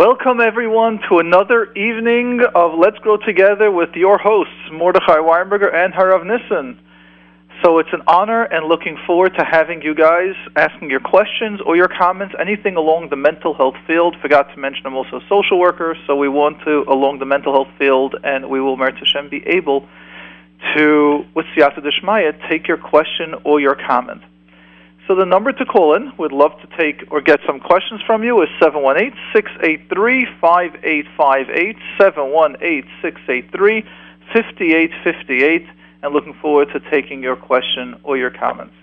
Welcome, everyone, to another evening of Let's Grow Together with your hosts, Mordechai Weinberger and Harav Nissen. So it's an honor and looking forward to having you guys asking your questions or your comments, anything along the mental health field. Forgot to mention I'm also a social worker, so we want to, along the mental health field, and we will, Merit Hashem, be able to, with Siyata Dishmaya, take your question or your comment. So the number to call in, we'd love to take or get some questions from you, is 718 683 5858, 718 683 5858 and looking forward to taking your question or your comments.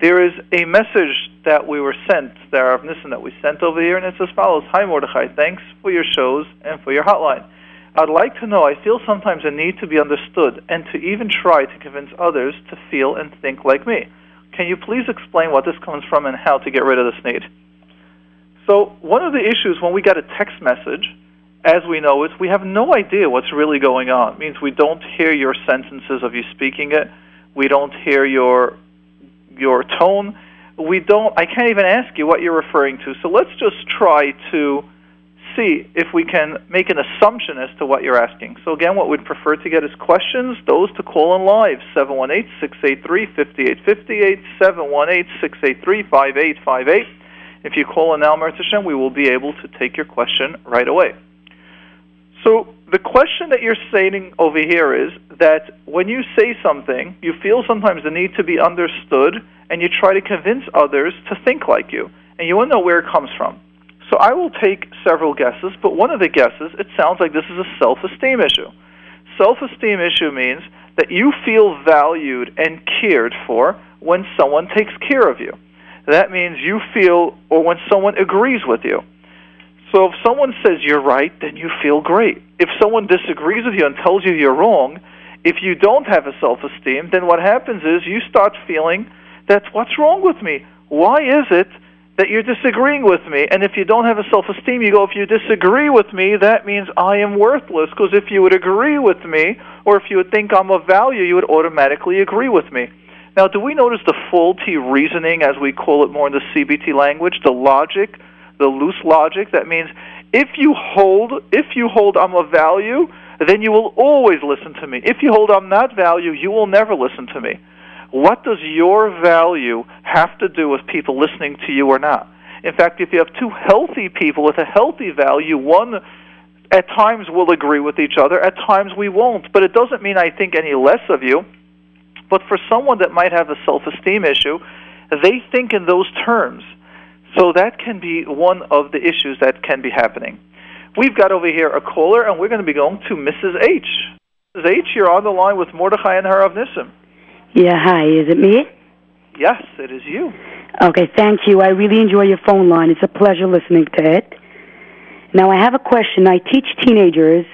There is a message that we were sent, that Rav Nissen, that we sent over here, and it's as follows Hi Mordechai, thanks for your shows and for your hotline. I'd like to know, I feel sometimes a need to be understood and to even try to convince others to feel and think like me. Can you please explain what this comes from and how to get rid of this need? So, one of the issues when we get a text message as we know is we have no idea what's really going on. It means we don't hear your sentences of you speaking it. We don't hear your your tone. We don't I can't even ask you what you're referring to. So let's just try to see if we can make an assumption as to what you're asking. So again, what we'd prefer to get is questions, those to call in live, 718-683-5858, 718-683-5858. If you call in now, Hashem, we will be able to take your question right away. So the question that you're stating over here is that when you say something, you feel sometimes the need to be understood, and you try to convince others to think like you, and you want to know where it comes from. So I will take several guesses, but one of the guesses, it sounds like this is a self-esteem issue. Self-esteem issue means that you feel valued and cared for when someone takes care of you. That means you feel, or when someone agrees with you. So if someone says you're right, then you feel great. If someone disagrees with you and tells you you're wrong, if you don't have a self esteem, then what happens is you start feeling that what's wrong with me? Why is it that you're disagreeing with me? And if you don't have a self esteem, you go, if you disagree with me, that means I am worthless. Because if you would agree with me, or if you would think I'm of value, you would automatically agree with me. Now, do we notice the faulty reasoning, as we call it more in the CBT language, the logic? the loose logic that means if you hold if you hold I'm of value, then you will always listen to me. If you hold I'm not value, you will never listen to me. What does your value have to do with people listening to you or not? In fact, if you have two healthy people with a healthy value, one at times will agree with each other, at times we won't. But it doesn't mean I think any less of you. But for someone that might have a self esteem issue, they think in those terms. So that can be one of the issues that can be happening. We've got over here a caller, and we're going to be going to Mrs. H. Mrs. H, you're on the line with Mordechai and Harav Nissim. Yeah, hi. Is it me? Yes, it is you. Okay, thank you. I really enjoy your phone line. It's a pleasure listening to it. Now, I have a question. I teach teenagers,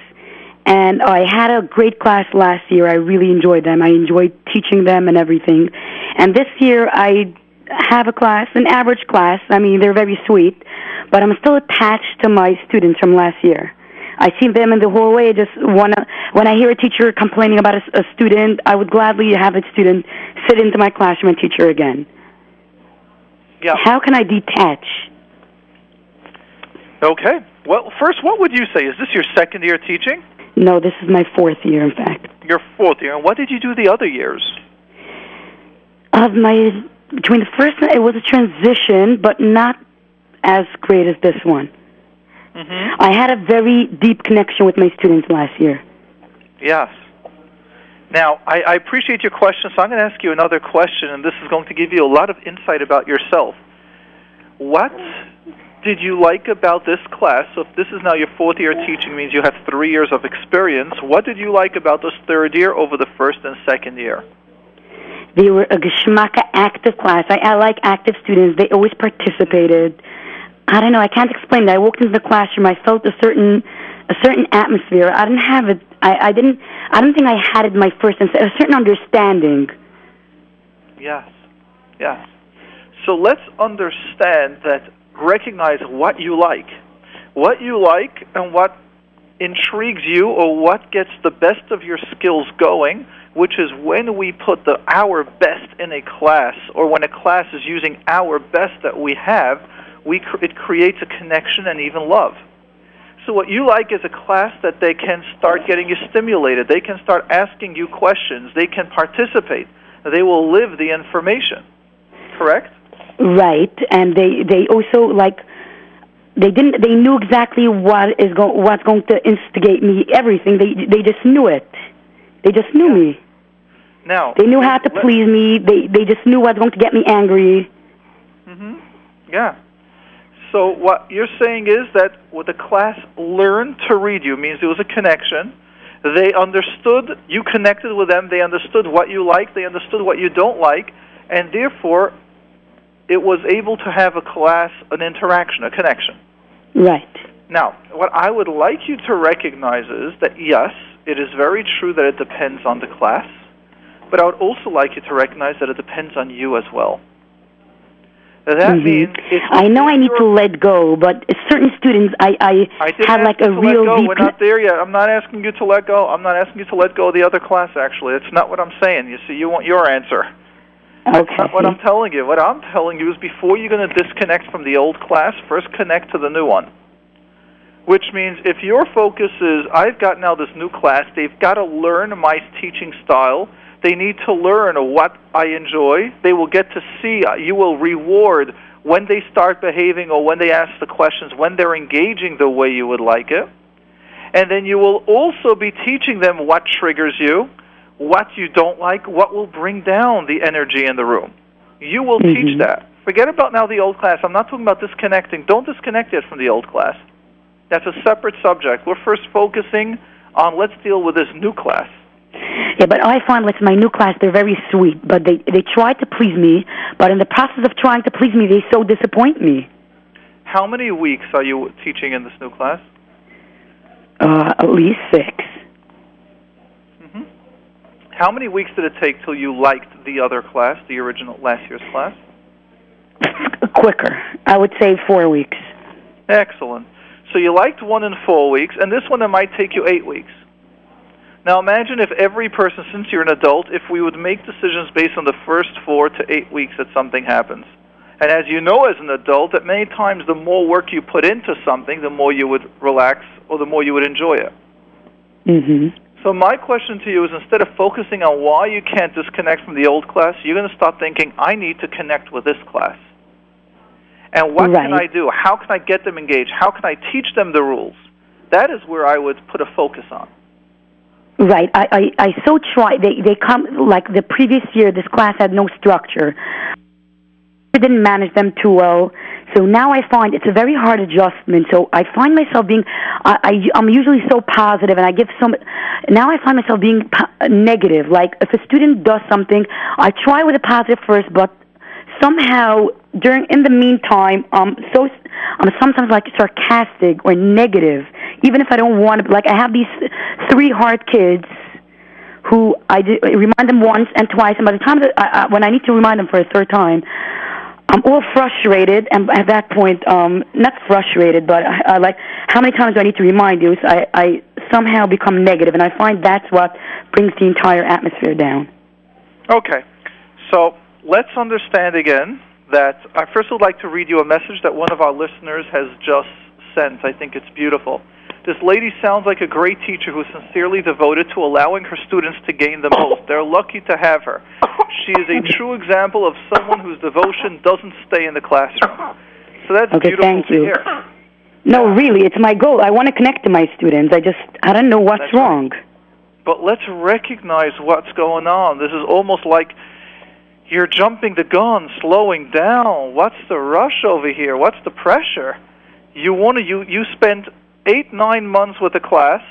and I had a great class last year. I really enjoyed them. I enjoyed teaching them and everything. And this year, I have a class, an average class. I mean, they're very sweet, but I'm still attached to my students from last year. I see them in the hallway. I just wanna when I hear a teacher complaining about a, a student, I would gladly have a student sit into my classroom and teach her again. Yeah. How can I detach? Okay. Well, first, what would you say? Is this your second year teaching? No, this is my fourth year, in fact. Your fourth year. And what did you do the other years? Of my between the first it was a transition, but not as great as this one. Mm-hmm. I had a very deep connection with my students last year. Yes. Now, I, I appreciate your question, so I'm going to ask you another question, and this is going to give you a lot of insight about yourself. What did you like about this class? So, if this is now your fourth year teaching, means you have three years of experience. What did you like about this third year over the first and second year? They were a Geschmacka active class. I, I like active students. They always participated. I don't know. I can't explain it. I walked into the classroom. I felt a certain a certain atmosphere. I didn't have it. I, I didn't. I don't think I had it my first and a certain understanding. Yes, yes. So let's understand that. Recognize what you like, what you like, and what intrigues you, or what gets the best of your skills going which is when we put the our best in a class, or when a class is using our best that we have, we cr- it creates a connection and even love. So what you like is a class that they can start getting you stimulated. They can start asking you questions. They can participate. They will live the information. Correct? Right, and they they also like they didn't they knew exactly what is going what's going to instigate me everything. They they just knew it. They just knew Yeah. me. Now They knew how to please me. They they just knew what's going to get me angry. hmm Yeah. So what you're saying is that what the class learned to read you means there was a connection. They understood you connected with them. They understood what you like. They understood what you don't like, and therefore, it was able to have a class, an interaction, a connection. Right. Now, what I would like you to recognize is that yes, it is very true that it depends on the class, but I would also like you to recognize that it depends on you as well. That Mhm. means I know I need to let go, but certain students, I I, I have like a real let go. deep. We're not there yet. I'm not asking you to let go. I'm not asking you to let go of the other class. Actually, it's not what I'm saying. You see, you want your answer. okay. That's not what I'm telling you. What I'm telling you is before you're going to disconnect from the old class, first connect to the new one. Which means if your focus is, I've got now this new class, they've got to learn my teaching style. They need to learn what I enjoy. They will get to see, you will reward when they start behaving or when they ask the questions, when they're engaging the way you would like it. And then you will also be teaching them what triggers you, what you don't like, what will bring down the energy in the room. You will teach Mhm. that. Forget about now the old class. I'm not talking about disconnecting. Don't disconnect yet from the old class. That's a separate subject. We're first focusing on let's deal with this new class. Yeah, but I find with my new class, they're very sweet, but they they try to please me, but in the process of trying to please me, they so disappoint me. How many weeks are you teaching in this new class? Uh, at least six. hmm How many weeks did it take till you liked the other class, the original last year's class? Quicker, I would say four weeks. Excellent. So you liked one in four weeks, and this one it might take you eight weeks. Now imagine if every person, since you're an adult, if we would make decisions based on the first four to eight weeks that something happens. And as you know as an adult, that many times the more work you put into something, the more you would relax or the more you would enjoy it. Mm-hmm. So my question to you is instead of focusing on why you can't disconnect from the old class, you're going to start thinking, I need to connect with this class. And what can I do? How can I get them engaged? How can I teach them the rules? That is where I would put a focus on. Right. I, I, I so try. They, they come, like the previous year, this class had no structure. I didn't manage them too well. So now I find it's a very hard adjustment. So I find myself being, I, I, I'm usually so positive and I give some, now I find myself being po- negative. Like if a student does something, I try with a positive first, but somehow during, in the meantime, um, so, I'm sometimes like sarcastic or negative, even if I don't want to, like I have these three hard kids who I did, remind them once and twice, and by the time that I, I, when I need to remind them for a third time, I'm all frustrated, and at that point, um, not frustrated, but I, I like, how many times do I need to remind you? So I, I somehow become negative, and I find that's what brings the entire atmosphere down. Okay. So let's understand again that I first would like to read you a message that one of our listeners has just sent. I think it's beautiful. This lady sounds like a great teacher who's sincerely devoted to allowing her students to gain the most. They're lucky to have her. She is a true example of someone whose devotion doesn't stay in the classroom. So that's Okay, beautiful thank to you. hear. No, really, it's my goal. I want to connect to my students. I just, I don't know what's That's right. wrong. But let's recognize what's going on. This is almost like you're jumping the gun, slowing down. What's the rush over here? What's the pressure? You want to you you spent 8 9 months with the class.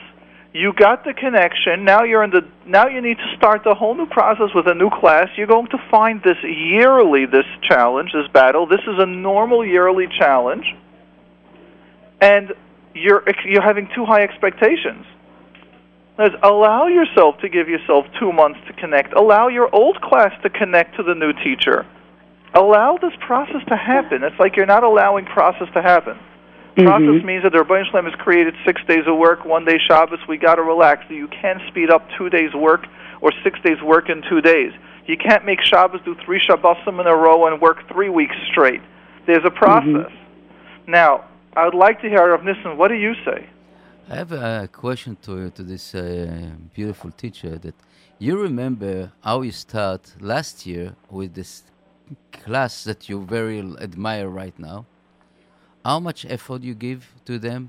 You got the connection. Now you're in the now you need to start the whole new process with a new class. You're going to find this yearly this challenge, this battle. This is a normal yearly challenge. And you're you're having too high expectations. Is allow yourself to give yourself two months to connect. Allow your old class to connect to the new teacher. Allow this process to happen. It's like you're not allowing process to happen. Process Mhm. means that the Ribono Shel Olam has created six days of work, one day Shabbos. We got to relax. You can't speed up two days work or six days work in two days. You can't make Shabbos do three Shabbosim in a row and work three weeks straight. There's a process. Now, I would like to hear Rav Nissen. What do you say? I have a question to to this uh, beautiful teacher. That you remember how you start last year with this class that you very admire right now. How much effort you give to them,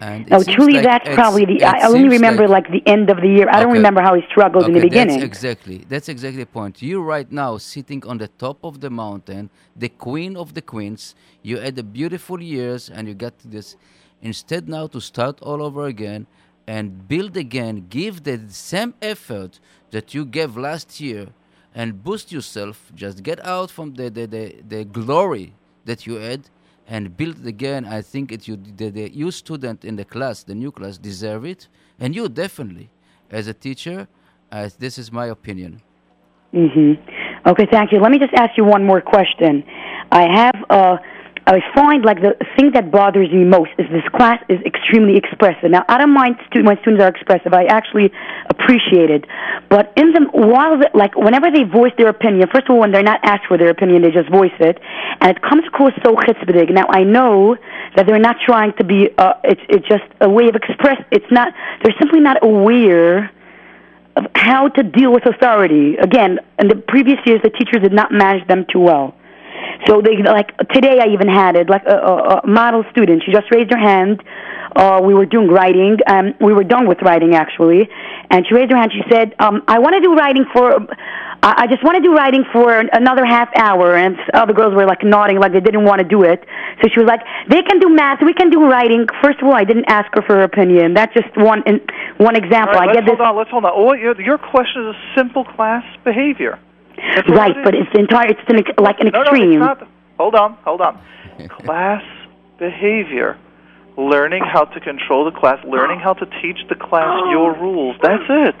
and no, truly, like that's probably the. I only remember like, like, the end of the year. I okay. don't remember how he struggled okay, in the beginning. That's exactly. That's exactly the point. You right now sitting on the top of the mountain, the queen of the queens. You had the beautiful years, and you got this Instead, now to start all over again and build again, give the same effort that you gave last year and boost yourself. Just get out from the, the, the, the glory that you had and build again. I think it you the, the you student in the class, the new class, deserve it, and you definitely, as a teacher, as this is my opinion. Mm-hmm. Okay, thank you. Let me just ask you one more question. I have uh I find like the thing that bothers me most is this class is extremely expressive. Now, I don't mind stu- my students are expressive. I actually appreciate it. But in them, while the, like whenever they voice their opinion, first of all, when they're not asked for their opinion, they just voice it, and it comes across so chutzpadig. Now, I know that they're not trying to be. Uh, it's it's just a way of express. It's not. They're simply not aware of how to deal with authority. Again, in the previous years, the teachers did not manage them too well. So they like today I even had it like a, a, a model student. She just raised her hand. Uh, we were doing writing. Um, we were done with writing actually, and she raised her hand. She said, um, "I want to do writing for. I just want to do writing for another half hour." And other girls were like nodding, like they didn't want to do it. So she was like, "They can do math. We can do writing." First of all, I didn't ask her for her opinion. That's just one in, one example. Right, I get this. Hold on. Let's hold on. Oh, your, your question is a simple class behavior. Right, but it's the entire. It's an, like an no, extreme. No, it's not. Hold on, hold on. class behavior, learning how to control the class, learning how to teach the class your rules. That's it.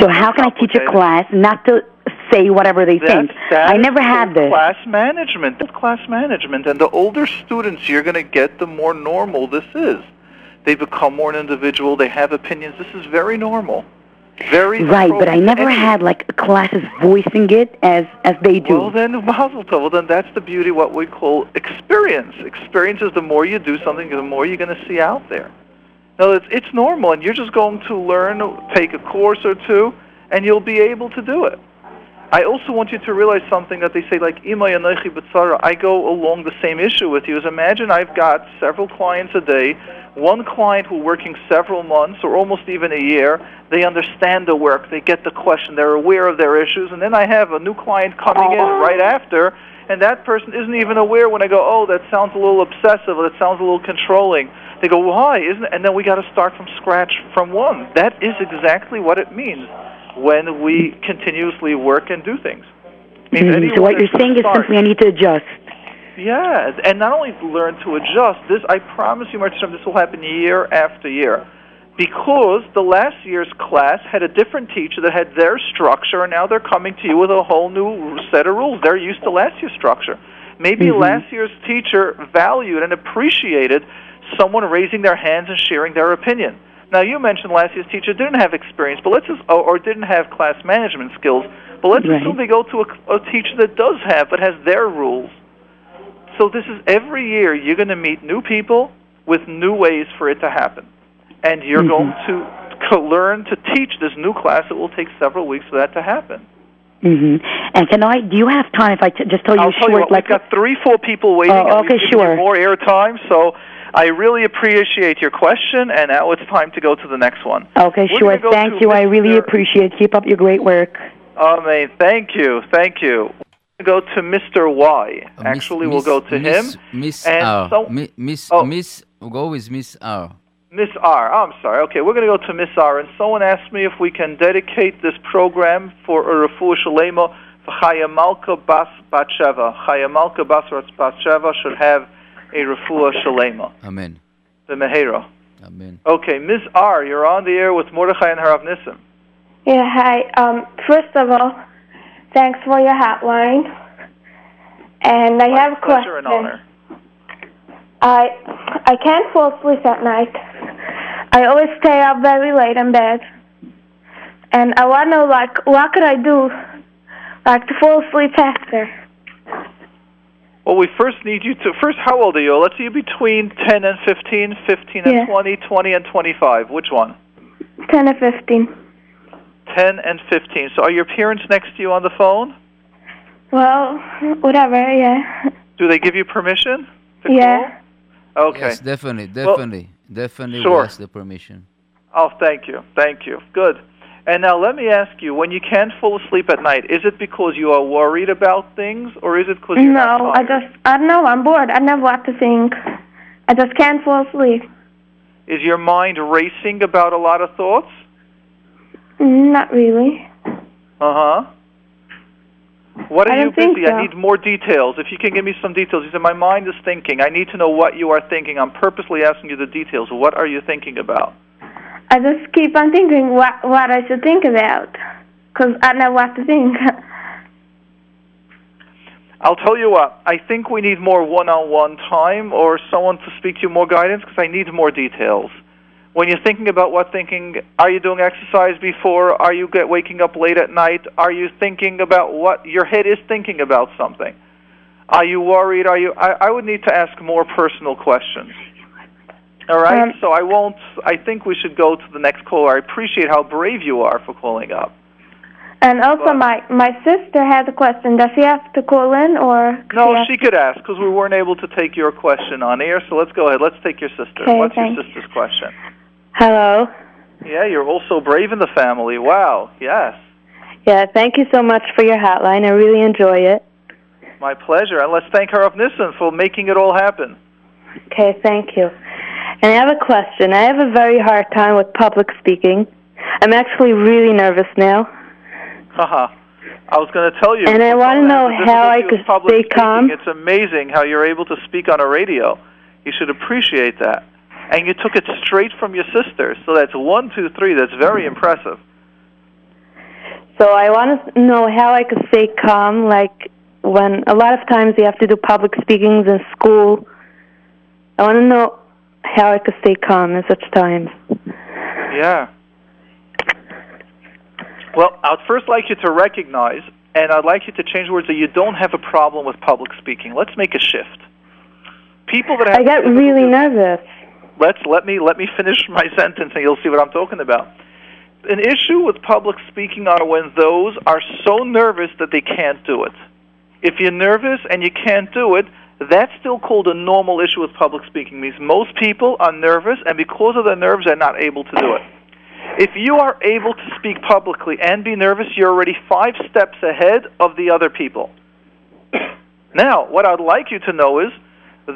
So how can I teach a class not to say whatever they That's, think? I never had this. Class management. That's class management. And the older students you're going to get, the more normal this is. They become more an individual. They have opinions. This is very normal. Very right, but I never had like classes voicing it as as they do. Well, then Mazel Tov. Well, then that's the beauty. What we call experience. Experience is the more you do something, the more you're going to see out there. Now it's it's normal, and you're just going to learn, take a course or two, and you'll be able to do it. I also want you to realize something that they say, like Ima B'tzara. I go along the same issue with you. Is imagine I've got several clients a day one client who working several months or almost even a year, they understand the work, they get the question, they're aware of their issues, and then I have a new client coming in right after, and that person isn't even aware when I go, oh, that sounds a little obsessive, or that sounds a little controlling. They go, why? Isn't it? And then we got to start from scratch from one. That is exactly what it means when we continuously work and do things. mm-hmm. So what you're saying is simply I need to adjust. Yeah, and not only learn to adjust. This, I promise you, Martin, this will happen year after year, because the last year's class had a different teacher that had their structure, and now they're coming to you with a whole new set of rules. They're used to last year's structure. Maybe mm-hmm. last year's teacher valued and appreciated someone raising their hands and sharing their opinion. Now, you mentioned last year's teacher didn't have experience, but let's just, or didn't have class management skills. But let's right. assume they go to a, a teacher that does have, but has their rules so this is every year you're going to meet new people with new ways for it to happen. And you're mm-hmm. going to learn to teach this new class. It will take several weeks for that to happen. Mm-hmm. And can I? Do you have time? If I t- just tell you I'll short, tell you what, like we've got three, four people waiting. Oh, okay, sure. More air time, so I really appreciate your question. And now it's time to go to the next one. Okay, We're sure. Thank you. Mr. I really appreciate. it. Keep up your great work. Amen. Thank you. Thank you go to Mr. Y. Uh, Actually, miss, we'll go to miss, him. Miss and R. So, miss, oh. Miss, we'll go with Miss R. Miss R. Oh, I'm sorry. Okay, we're going to go to Miss R. And someone asked me if we can dedicate this program for a refuah shalema for Chaya Malka Bas Batsheva. Chaya Malka Bas Batsheva should have a refuah shalema. Amen. The Mehera. Amen. Okay, Miss R. You're on the air with Mordechai and Harav Nissim. Yeah, hi. Um, first of all, Thanks for your hotline. And I My have a question. And honor. I I can't fall asleep at night. I always stay up very late in bed. And I want to know, like, what could I do, like, to fall asleep faster? Well, we first need you to. First, how old are you? Let's see, you between 10 and 15, 15 and Yeah. 20, 20 and 25. Which one? 10 or 15. 10 and 15. So are your parents next to you on the phone? Well, whatever, yeah. Do they give you permission? to Yeah. call? Okay. Yes, definitely, Well, definitely, definitely. sure. We ask the permission. Oh, thank you. Thank you. Good. And now let me ask you, when you can't fall asleep at night, is it because you are worried about things or is it because you're not No, I just, I don't know, I'm bored. I never want to think. I just can't fall asleep. Is your mind racing about a lot of thoughts? Not really. Uh-huh. What are you busy? so. I need more details. If you can give me some details. You said my mind is thinking. I need to know what you are thinking. I'm purposely asking you the details. What are you thinking about? I just keep on thinking what what I should think about, cause I never want to think. I'll tell you what. I think we need more one-on-one time or someone to speak to you more guidance because I need more details. When you're thinking about what thinking, are you doing exercise before? Are you get waking up late at night? Are you thinking about what your head is thinking about something? Are you worried? Are you? I, I would need to ask more personal questions. All right. Um, so I won't. I think we should go to the next caller. I appreciate how brave you are for calling up. and also, Well- my my sister has a question. Does she have to call in or? No, has- she could ask because we weren't able to take your question on air. So let's go ahead. Let's take your sister. Okay, What's thanks. your sister's question? Hello. Yeah, you're also brave in the family. Wow. Yes. Yeah, thank you so much for your hotline. I really enjoy it. My pleasure. And let's thank Harav Nissen for making it all happen. Okay, thank you. And I have a question. I have a very hard time with public speaking. I'm actually really nervous now. Haha. I was going to tell you. And I wanna know how I could stay speaking, calm. It's amazing how you're able to speak on a radio. You should appreciate that. And you took it straight from your sister. So that's one, two, three. That's very mm-hmm. impressive. So I want to know how I could stay calm. Like when a lot of times you have to do public speakings in school. I want to know how I could stay calm in such times. Yeah. Well, I'd first like you to recognize, and I'd like you to change words that you don't have a problem with public speaking. Let's make a shift. People that I get really nervous. Let's let me let me finish my sentence, and you'll see what I'm talking about. An issue with public speaking are when those are so nervous that they can't do it. If you're nervous and you can't do it, that's still called a normal issue with public speaking. Means most people are nervous, and because of their nerves, they're not able to do it. If you are able to speak publicly and be nervous, you're already five steps ahead of the other people. Now, what I'd like you to know is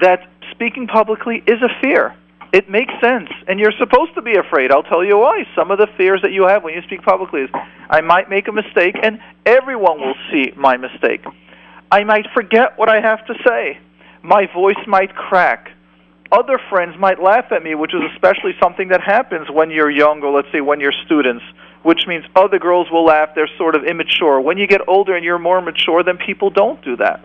that speaking publicly is a fear. It makes sense, and you're supposed to be afraid. I'll tell you why. Some of the fears that you have when you speak publicly is I might make a mistake, and everyone will see my mistake. I might forget what I have to say. My voice might crack. Other friends might laugh at me, which is especially something that happens when you're young, or let's say when you're students, which means other girls will laugh. They're sort of immature. When you get older and you're more mature, then people don't do that.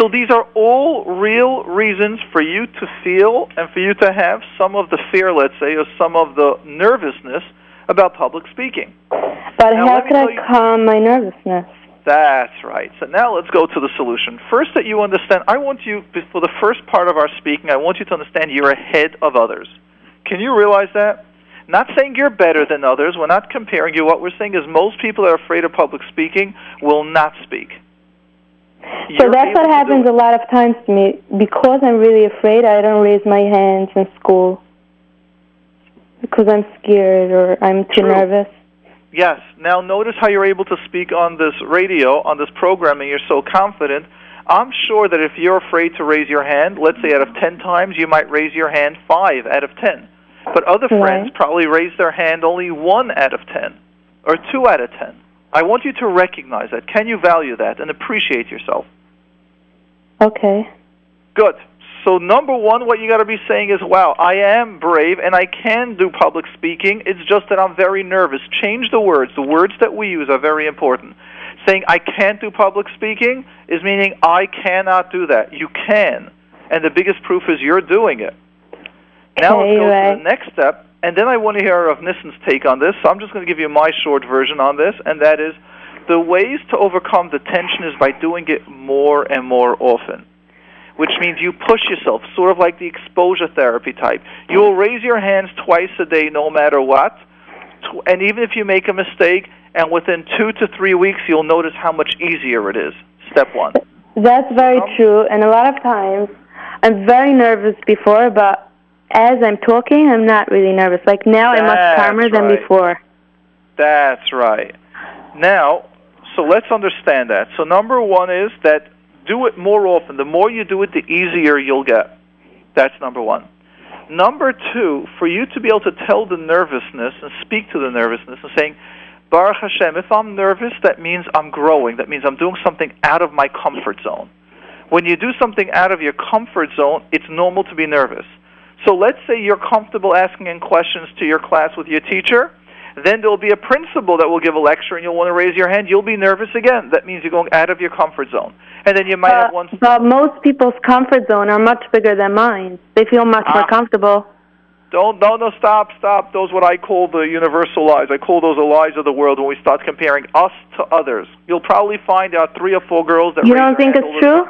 So these are all real reasons for you to feel and for you to have some of the fear, let's say, or some of the nervousness about public speaking. But Now, how can I you- calm my nervousness? That's right. So now let's go to the solution. First, that you understand, I want you, for the first part of our speaking, I want you to understand you're ahead of others. Can you realize that? Not saying you're better than others. We're not comparing you. What we're saying is most people that are afraid of public speaking will not speak. So You're that's what happens a lot of times to me. Because I'm really afraid, I don't raise my hands in school. Because I'm scared or I'm too True. nervous. Yes. Now notice how you're able to speak on this radio, on this program, and you're so confident. I'm sure that if you're afraid to raise your hand, let's say out of 10 times, you might raise your hand 5 out of 10. But other Right. friends probably raise their hand only 1 out of 10 or 2 out of 10. I want you to recognize that. Can you value that and appreciate yourself? Okay. Good. So number one, what you got to be saying is, "Wow, I am brave and I can do public speaking. It's just that I'm very nervous." Change the words. The words that we use are very important. Saying "I can't do public speaking" is meaning I cannot do that. You can, and the biggest proof is you're doing it. Now let's Okay, go to the next step, and then I want to hear Rav Nissen's take on this. So I'm just going to give you my short version on this, and that is, The ways to overcome the tension is by doing it more and more often, which means you push yourself, sort of like the exposure therapy type. You will raise your hands twice a day no matter what, and even if you make a mistake, and within two to three weeks, you'll notice how much easier it is. Step one. That's very Um, true. And a lot of times, I'm very nervous before, but as I'm talking, I'm not really nervous. Like now, I'm much That's calmer than before. That's right. Now, so let's understand that. So, number one is that do it more often. The more you do it, the easier you'll get. That's number one. Number two, for you to be able to tell the nervousness and speak to the nervousness and saying, Baruch Hashem, if I'm nervous, that means I'm growing. That means I'm doing something out of my comfort zone. When you do something out of your comfort zone, it's normal to be nervous. So let's say you're comfortable asking in questions to your class with your teacher. Then there'll be a principal that will give a lecture, and you'll want to raise your hand. You'll be nervous again. That means you're going out of your comfort zone. And then you might have But, one. but most people's comfort zone are much bigger than mine. They feel much Ah. more comfortable. Don't, no, no, stop, stop. Those what I call the universal lies. I call those the lies of the world when we start comparing us to others. You'll probably find out three or four girls that You don't think it's true?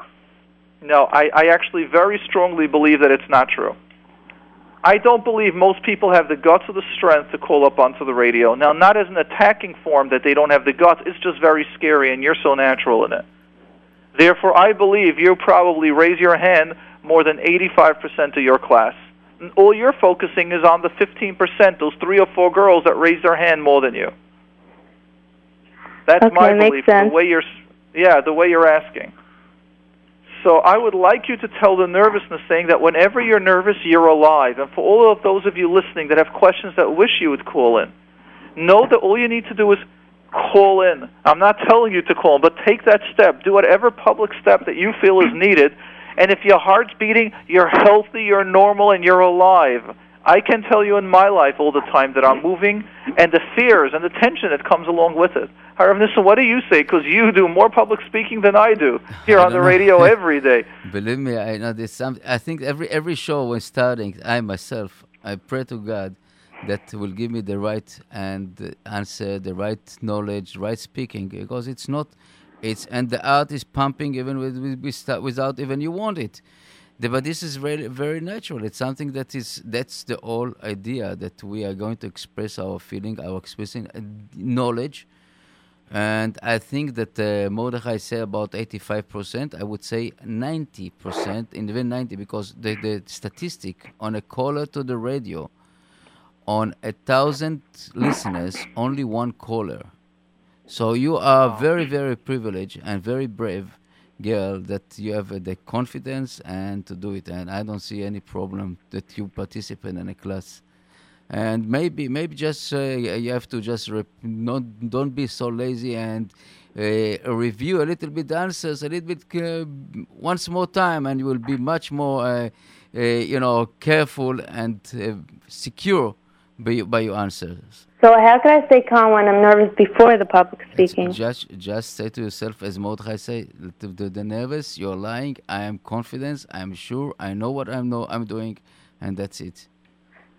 No, I, I actually very strongly believe that it's not true. I don't believe most people have the guts or the strength to call up onto the radio. Now, not as an attacking form that they don't have the guts. It's just very scary, and you're so natural in it. Therefore, I believe you probably raise your hand more than 85% of your class. And all you're focusing is on the 15%, those three or four girls that raise their hand more than you. That's Okay, my belief. The way you're, yeah, the way you're asking. So I would like you to tell the nervousness saying that whenever you're nervous, you're alive. And for all of those of you listening that have questions that wish you would call in, know that all you need to do is call in. I'm not telling you to call but take that step. Do whatever public step that you feel is needed. And if your heart's beating, you're healthy, you're normal, and you're alive. I can tell you in my life all the time that I'm moving, and the fears and the tension that comes along with it. Harav Nissen, what do you say? Because you do more public speaking than I do here I on the know. radio every day. Believe me, I know this. Some, I think every every show when starting, I myself, I pray to God that will give me the right and answer, the right knowledge, right speaking, because it's not, it's and the art is pumping even with, with without even you want it. The, but this is really very natural. It's something that is that's the whole idea that we are going to express our feeling, our expressing uh, knowledge. And I think that uh, Mordechai said about 85%. I would say 90%, and even 90, because the, the statistic on a caller to the radio, on a thousand listeners, only one caller. So you are very, very privileged and very brave girl that you have the confidence and to do it. And I don't see any problem that you participate in a class and maybe maybe just uh, you have to just rep- not don't be so lazy and uh, review a little bit the answers a little bit uh, once more time and you will be much more uh, uh, you know careful and uh, secure by, by your answers So how can I stay calm when I'm nervous before the public speaking? just just say to yourself as Mordechai say the, the, the nervous you're lying I am confident I'm sure I know what I'm know I'm doing and that's it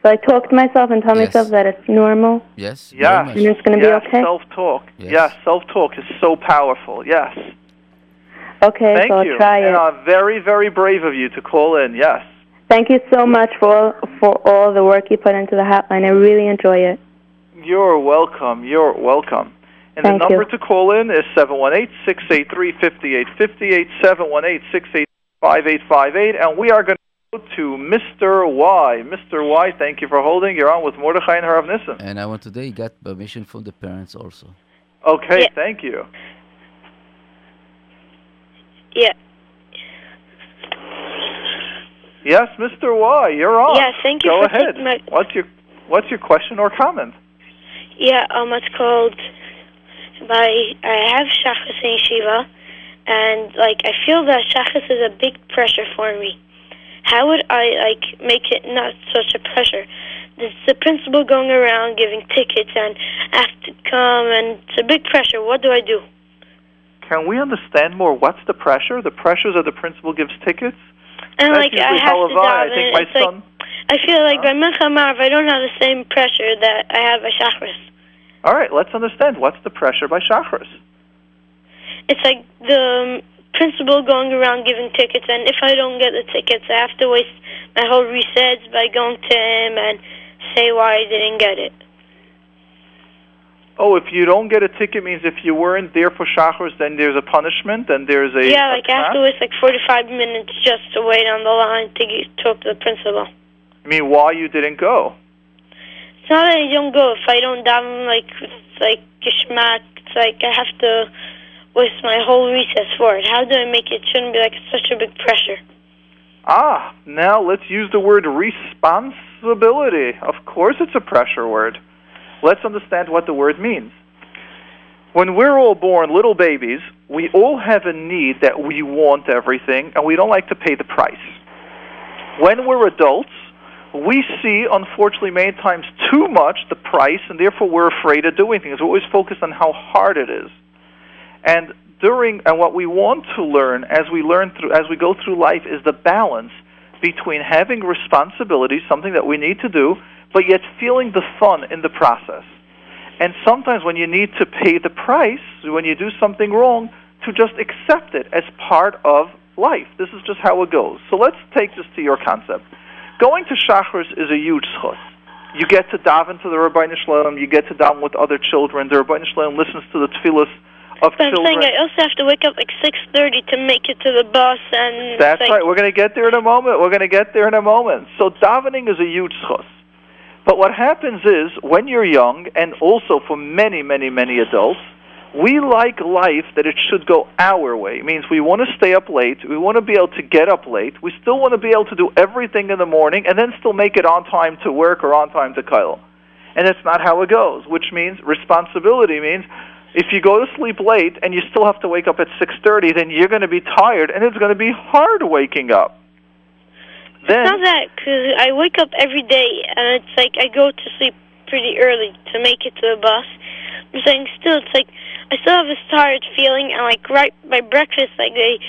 So I talk to myself and tell Yes. myself that it's normal. yes Yeah. Yes. And it's gonna be okay? self-talk. Yes. Yes, self-talk is so powerful. Yes. Okay, Thank so I'll you. try and it. uh, very, very brave of you to call in. Yes. Thank you so much for for all the work you put into the hotline. I really enjoy it. You're welcome. You're welcome. And Thank the number you. to call in is 718-683-5858, 718-683-5858, and we are going to go to Mr. Y. Mr. Y, thank you for holding. You're on with Mordechai and Harav Nissen. and I want today got permission from the parents also Okay, Yeah. thank you. Yeah. Yes, Mr. Y, you're on. Yeah, thank you Go for ahead. taking my- What's your What's your question or comment? Yeah, um, it's called by I have Shachris in yeshiva, and like I feel that Shachris is a big pressure for me. How would I like make it not such a pressure? There's the principal going around giving tickets and have to come, and it's a big pressure. What do I do? Can we understand more? What's the pressure? The pressures of the principal gives tickets. And That's like I have to have I. I think my it's like. I feel like Huh? by Mincha Ma'ariv, I don't have the same pressure that I have by Shachris. All right, let's understand. What's the pressure by Shachris? it's like the um, principal going around giving tickets, and if I don't get the tickets, I have to waste my whole recess by going to him and say why I didn't get it. Oh, if you don't get a ticket, means if you weren't there for Shachris, then there's a punishment, and there's a yeah, like I have to waste like forty-five minutes just to wait on the line to get, talk to the principal. I mean, why you didn't go? It's not that I don't go. If I don't daven like it's like geschmack, it's like I have to waste my whole recess for it. How do I make it? it? Shouldn't be like such a big pressure. Ah, now let's use the word responsibility. Of course, it's a pressure word. Let's understand what the word means. When we're all born little babies, we all have a need that we want everything, and we don't like to pay the price. When we're adults, we see, unfortunately, many times too much the price, and therefore we're afraid of doing things. We're always focused on how hard it is. And during and what we want to learn as we learn through as we go through life is the balance between having responsibility, something that we need to do, but yet feeling the fun in the process. And sometimes when you need to pay the price, when you do something wrong, to just accept it as part of life. This is just how it goes. So let's take this to your concept. Going to Shachris is a huge schus. You get to daven to the Rabbi Shalom, you get to daven with other children. The Ribono Shel Olam listens to the tefillas of But I'm saying I also have to wake up like six thirty to make it to the bus, and That's like, right. We're going to get there in a moment. We're going to get there in a moment. So davening is a huge schus. But what happens is when you're young, and also for many, many, many adults, we like life that it should go our way. It means we want to stay up late. We want to be able to get up late. We still want to be able to do everything in the morning and then still make it on time to work or on time to Kyle. And that's not how it goes, which means responsibility means if you go to sleep late and you still have to wake up at 6:30, then you're going to be tired and it's going to be hard waking up. Then It's not that because I wake up every day and it's like I go to sleep pretty early to make it to the bus. I'm saying still, it's like I still have this tired feeling, and like right by breakfast, like they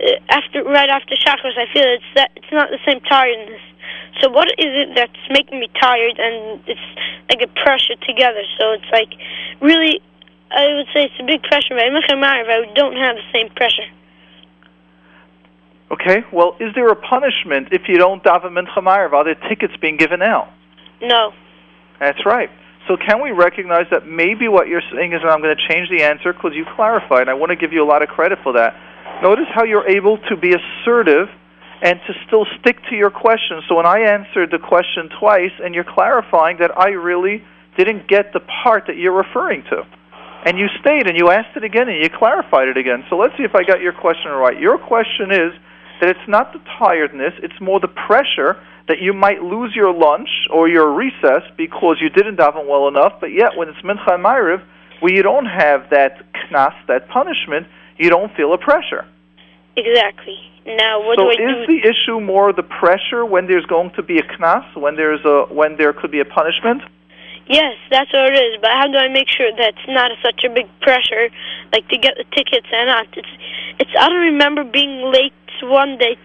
uh, after right after Shachris, I feel it's that it's not the same tiredness. So what is it that's making me tired, and it's like a pressure together. So it's like really, I would say it's a big pressure. But I'm I don't have the same pressure. Okay, well, is there a punishment if you don't daven mincha ma'ariv? Are there tickets being given out? No. That's right. So can we recognize that maybe what you're saying is, and I'm going to change the answer because you clarified, and I want to give you a lot of credit for that. Notice how you're able to be assertive and to still stick to your question. So when I answered the question twice, and you're clarifying that I really didn't get the part that you're referring to. And you stayed and you asked it again and you clarified it again. So let's see if I got your question right. Your question is that it's not the tiredness, it's more the pressure that you might lose your lunch or your recess because you didn't daven well enough, but yet when it's mincha and ma'ariv, where you don't have that knas, that punishment, you don't feel a pressure. Exactly. Now, what so do I do? is do? the issue more the pressure when there's going to be a knas, when there's a when there could be a punishment? Yes, that's what it is. But how do I make sure that's not such a big pressure, like to get the tickets and not? It's, it's. I don't remember being late one day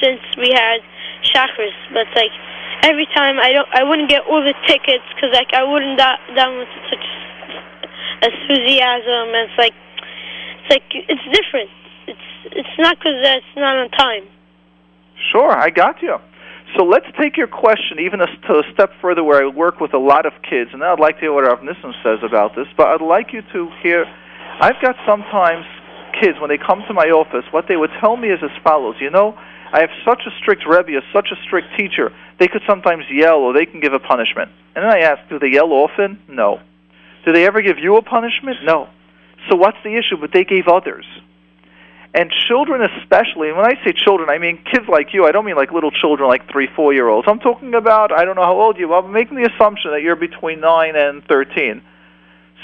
since we had Shachris, but like every time I don't, I wouldn't get all the tickets because like I wouldn't down with such enthusiasm. And it's like, it's like it's different. It's it's not because it's not on time. Sure, I got you. So let's take your question even a, to a step further where I work with a lot of kids, and I'd like to hear what Rav Nissen says about this, but I'd like you to hear, I've got sometimes kids, when they come to my office, what they would tell me is as follows, you know, I have such a strict Rebbe, such a strict teacher, they could sometimes yell or they can give a punishment. And then I ask, do they yell often? No. Do they ever give you a punishment? No. So what's the issue? But they gave others. And children, especially, and when I say children, I mean kids like you. I don't mean like little children, like three, four year olds. I'm talking about, I don't know how old you are, I'm making the assumption that you're between 9 and 13.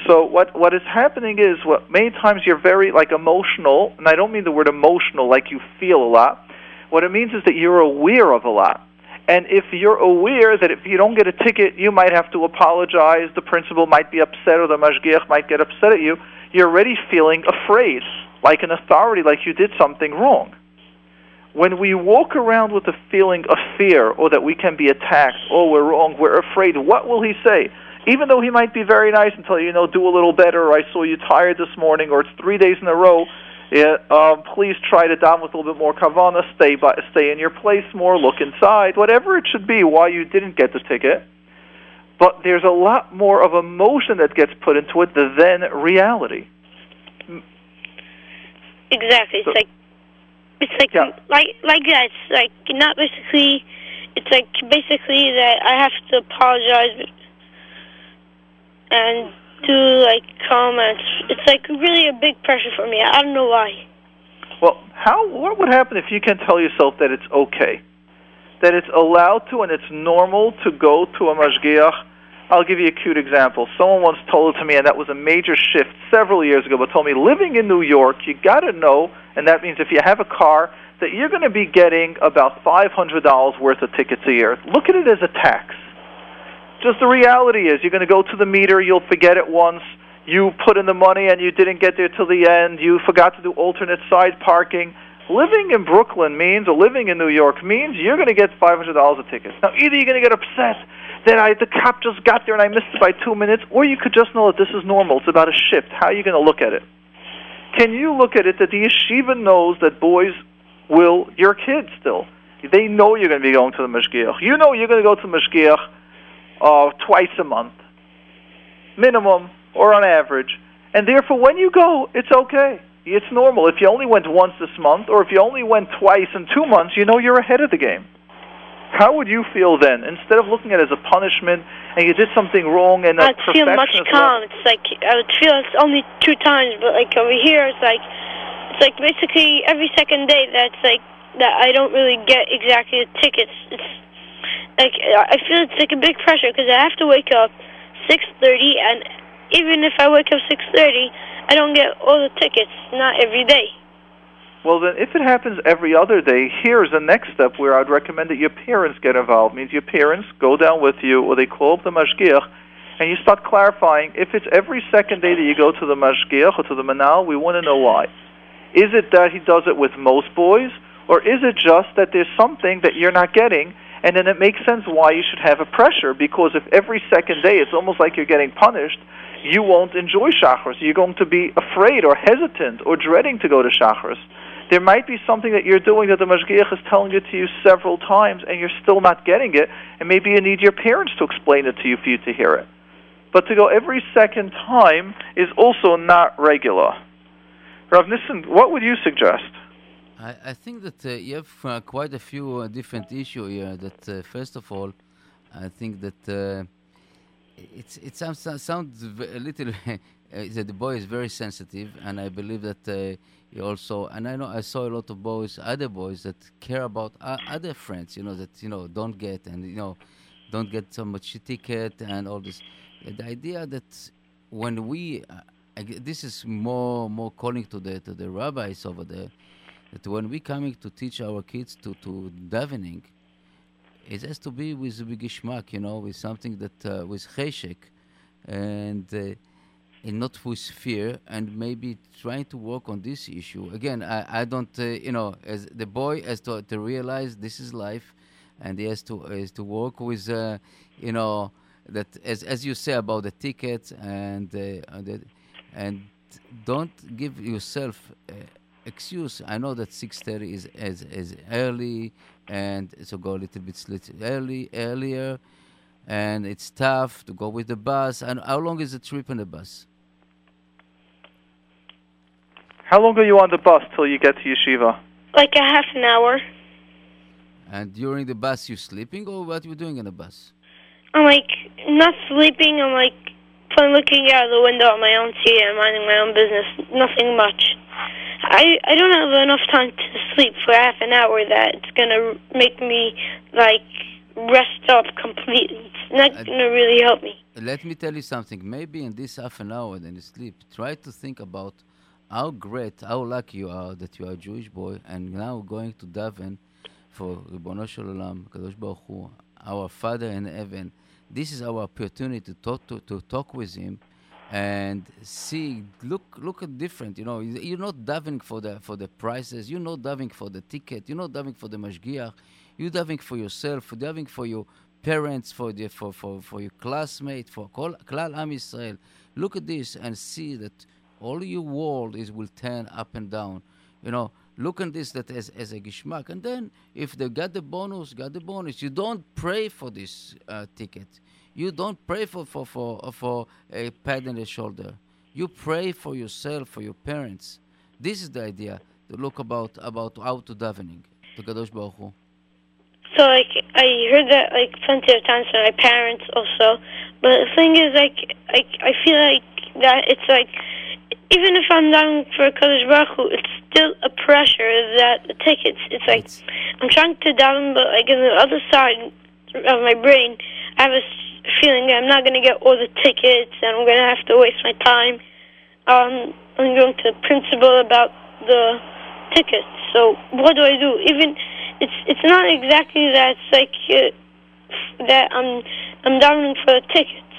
So what what is happening is what many times you're very like emotional, and I don't mean the word emotional like you feel a lot. What it means is that you're aware of a lot. And if you're aware that if you don't get a ticket, you might have to apologize, the principal might be upset, or the mashgiach might get upset at you, you're already feeling afraid, like an authority, like you did something wrong. When we walk around with a feeling of fear, or that we can be attacked, or we're wrong, we're afraid, what will he say? Even though he might be very nice and tell you, you know, do a little better, or I saw you tired this morning, or it's three days in a row, Yeah, um, please try to daven with a little bit more kavana. Stay by, stay in your place more. Look inside. Whatever it should be, why you didn't get the ticket. But there's a lot more of emotion that gets put into it than reality. Exactly. It's So- like it's like Yeah. like like that. It's like not basically. It's like basically that I have to apologize and do like comments. It's like really a big pressure for me. I don't know why. Well, how what would happen if you can tell yourself that it's okay, that it's allowed to and it's normal to go to a mashgiach? I'll give you a cute example. Someone once told it to me, and that was a major shift several years ago. But told me, living in New York, you got to know, and that means if you have a car, that you're going to be getting about five hundred dollars worth of tickets a year. Look at it as a tax. Just the reality is, you're going to go to the meter, you'll forget it once. You put in the money and you didn't get there till the end. You forgot to do alternate side parking. Living in Brooklyn means, or living in New York means, you're going to get five hundred dollars a ticket. Now, either you're going to get upset that I the cop just got there and I missed it by two minutes, or you could just know that this is normal. It's about a shift. How are you going to look at it? Can you look at it that the yeshiva knows that boys will, your kids still, they know you're going to be going to the mashgiach. You know you're going to go to the mashgiach uh, twice a month, minimum or on average, and therefore when you go, it's okay. It's normal. If you only went once this month, or if you only went twice in two months, you know you're ahead of the game. How would you feel then? Instead of looking at it as a punishment and you did something wrong and I'd feel much calm. It's like I would feel it's only two times, but like over here, it's like it's like basically every second day that's like that I don't really get exactly the tickets. It's like I feel it's like a big pressure because I have to wake up six thirty, and even if I wake up six thirty, I don't get all the tickets. Not every day. Well, then, if it happens every other day, here's the next step where I'd recommend that your parents get involved. Means your parents go down with you, or they call up the mashgiach, and you start clarifying. If it's every second day that you go to the mashgiach or to the menahel, we want to know why. Is it that he does it with most boys, or is it just that there's something that you're not getting, and then it makes sense why you should have a pressure? Because if every second day it's almost like you're getting punished, you won't enjoy Shacharis. You're going to be afraid or hesitant or dreading to go to Shacharis. There might be something that you're doing that the Mashgiach is telling it to you several times and you're still not getting it, and maybe you need your parents to explain it to you for you to hear it. But to go every second time is also not regular. Rav Nissen, what would you suggest? I, I think that uh, you have uh, quite a few uh, different issues here. That uh, first of all, I think that uh, it's it sounds sounds a little uh, that the boy is very sensitive, and I believe that also and I know I saw a lot of boys, other boys that care about uh, other friends, you know, that you know don't get and you know don't get so much ticket and all this. The idea that when we uh, I this is more more calling to the to the rabbis over there that when we coming to teach our kids to to davening, it has to be with geschmack, you know, with something that uh, with cheshek, and uh, and not with fear, and maybe trying to work on this issue. Again, I, I don't, uh, you know, as the boy has to, to realize this is life, and he has to has to work with, uh, you know, that as as you say about the tickets and uh, and, and don't give yourself. Uh, excuse. I know that six thirty is as is early, and so go a little bit early earlier, and it's tough to go with the bus. And how long is the trip on the bus? How long are you on the bus till you get to yeshiva? Like a half an hour. And during the bus, you sleeping or what you doing in the bus? I'm like not sleeping. I'm like fun looking out the window at my own seat and minding my own business. Nothing much. I I don't have enough time to sleep for half an hour that it's gonna make me like rest up completely. It's not I- gonna really help me. Let me tell you something. Maybe in this half an hour then you sleep, try to think about how great, how lucky you are that you are a Jewish boy and now going to daven for Ribono Shel Kadosh Baruch Hu, our Father in heaven. This is our opportunity to talk to, to talk with Him and see look look at different you know You- you're not davening for the for the prices you're not davening for the ticket you're not davening for the mashgiach you're davening for yourself you're davening for your parents for the for for, for your classmate for Klal Am Yisrael look at this and see that all your world is will turn up and down. You know, look at this that as, as a geschmack. And then if they got the bonus, got the bonus. You don't pray for this uh, ticket. You don't pray for for for for a pad on the shoulder. You pray for yourself, for your parents. This is the idea to look about about how to davening to Kadosh Baruch Hu. So like I heard that like plenty of times from my parents also, but the thing is like I I feel like that it's like even if I'm down for Kadosh Baruch Hu, it's still a pressure that the tickets. It's like It's- I'm trying to down, but like on the other side of my brain, I have a feeling that I'm not going to get all the tickets, and I'm going to have to waste my time. Um, I'm going to the principal about the tickets. So what do I do? Even it's it's not exactly that. It's like uh, that I'm I'm down for the tickets.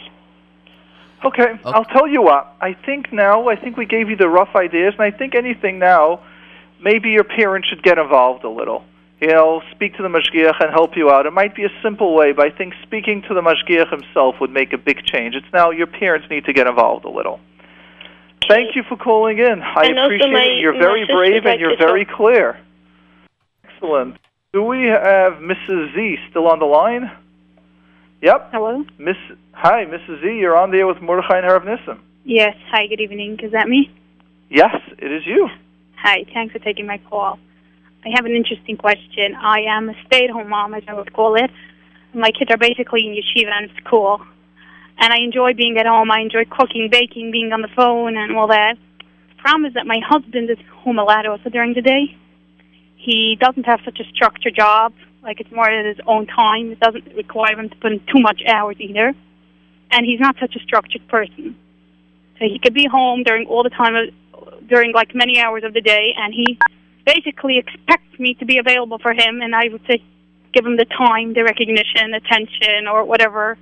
Okay, I'll tell you what. I think now, I think we gave you the rough ideas, and I think anything now, maybe your parents should get involved a little. You know, speak to the mashgiach and help you out. It might be a simple way, but I think speaking to the mashgiach himself would make a big change. It's now your parents need to get involved a little. Thank you for calling in. I And appreciate my- it. You're very brave and you're very clear. Excellent. Do we have Mrs. Z still on the line? Yep. Hello? Miss, hi, Mrs. Z. You're on there with Mordechai and Harav Nissen. Yes. Hi, good evening. Is that me? Yes, it is you. Hi, thanks for taking my call. I have an interesting question. I am a stay at home mom, as I would call it. My kids are basically in yeshiva and school. And I enjoy being at home. I enjoy cooking, baking, being on the phone, and all that. The problem is that my husband is home a lot also during the day. He doesn't have such a structured job. Like, it's more at his own time. It doesn't require him to put in too much hours either. And he's not such a structured person. So he could be home during all the time of, during like many hours of the day, and he basically expects me to be available for him, and I would say give him the time, the recognition, attention, or whatever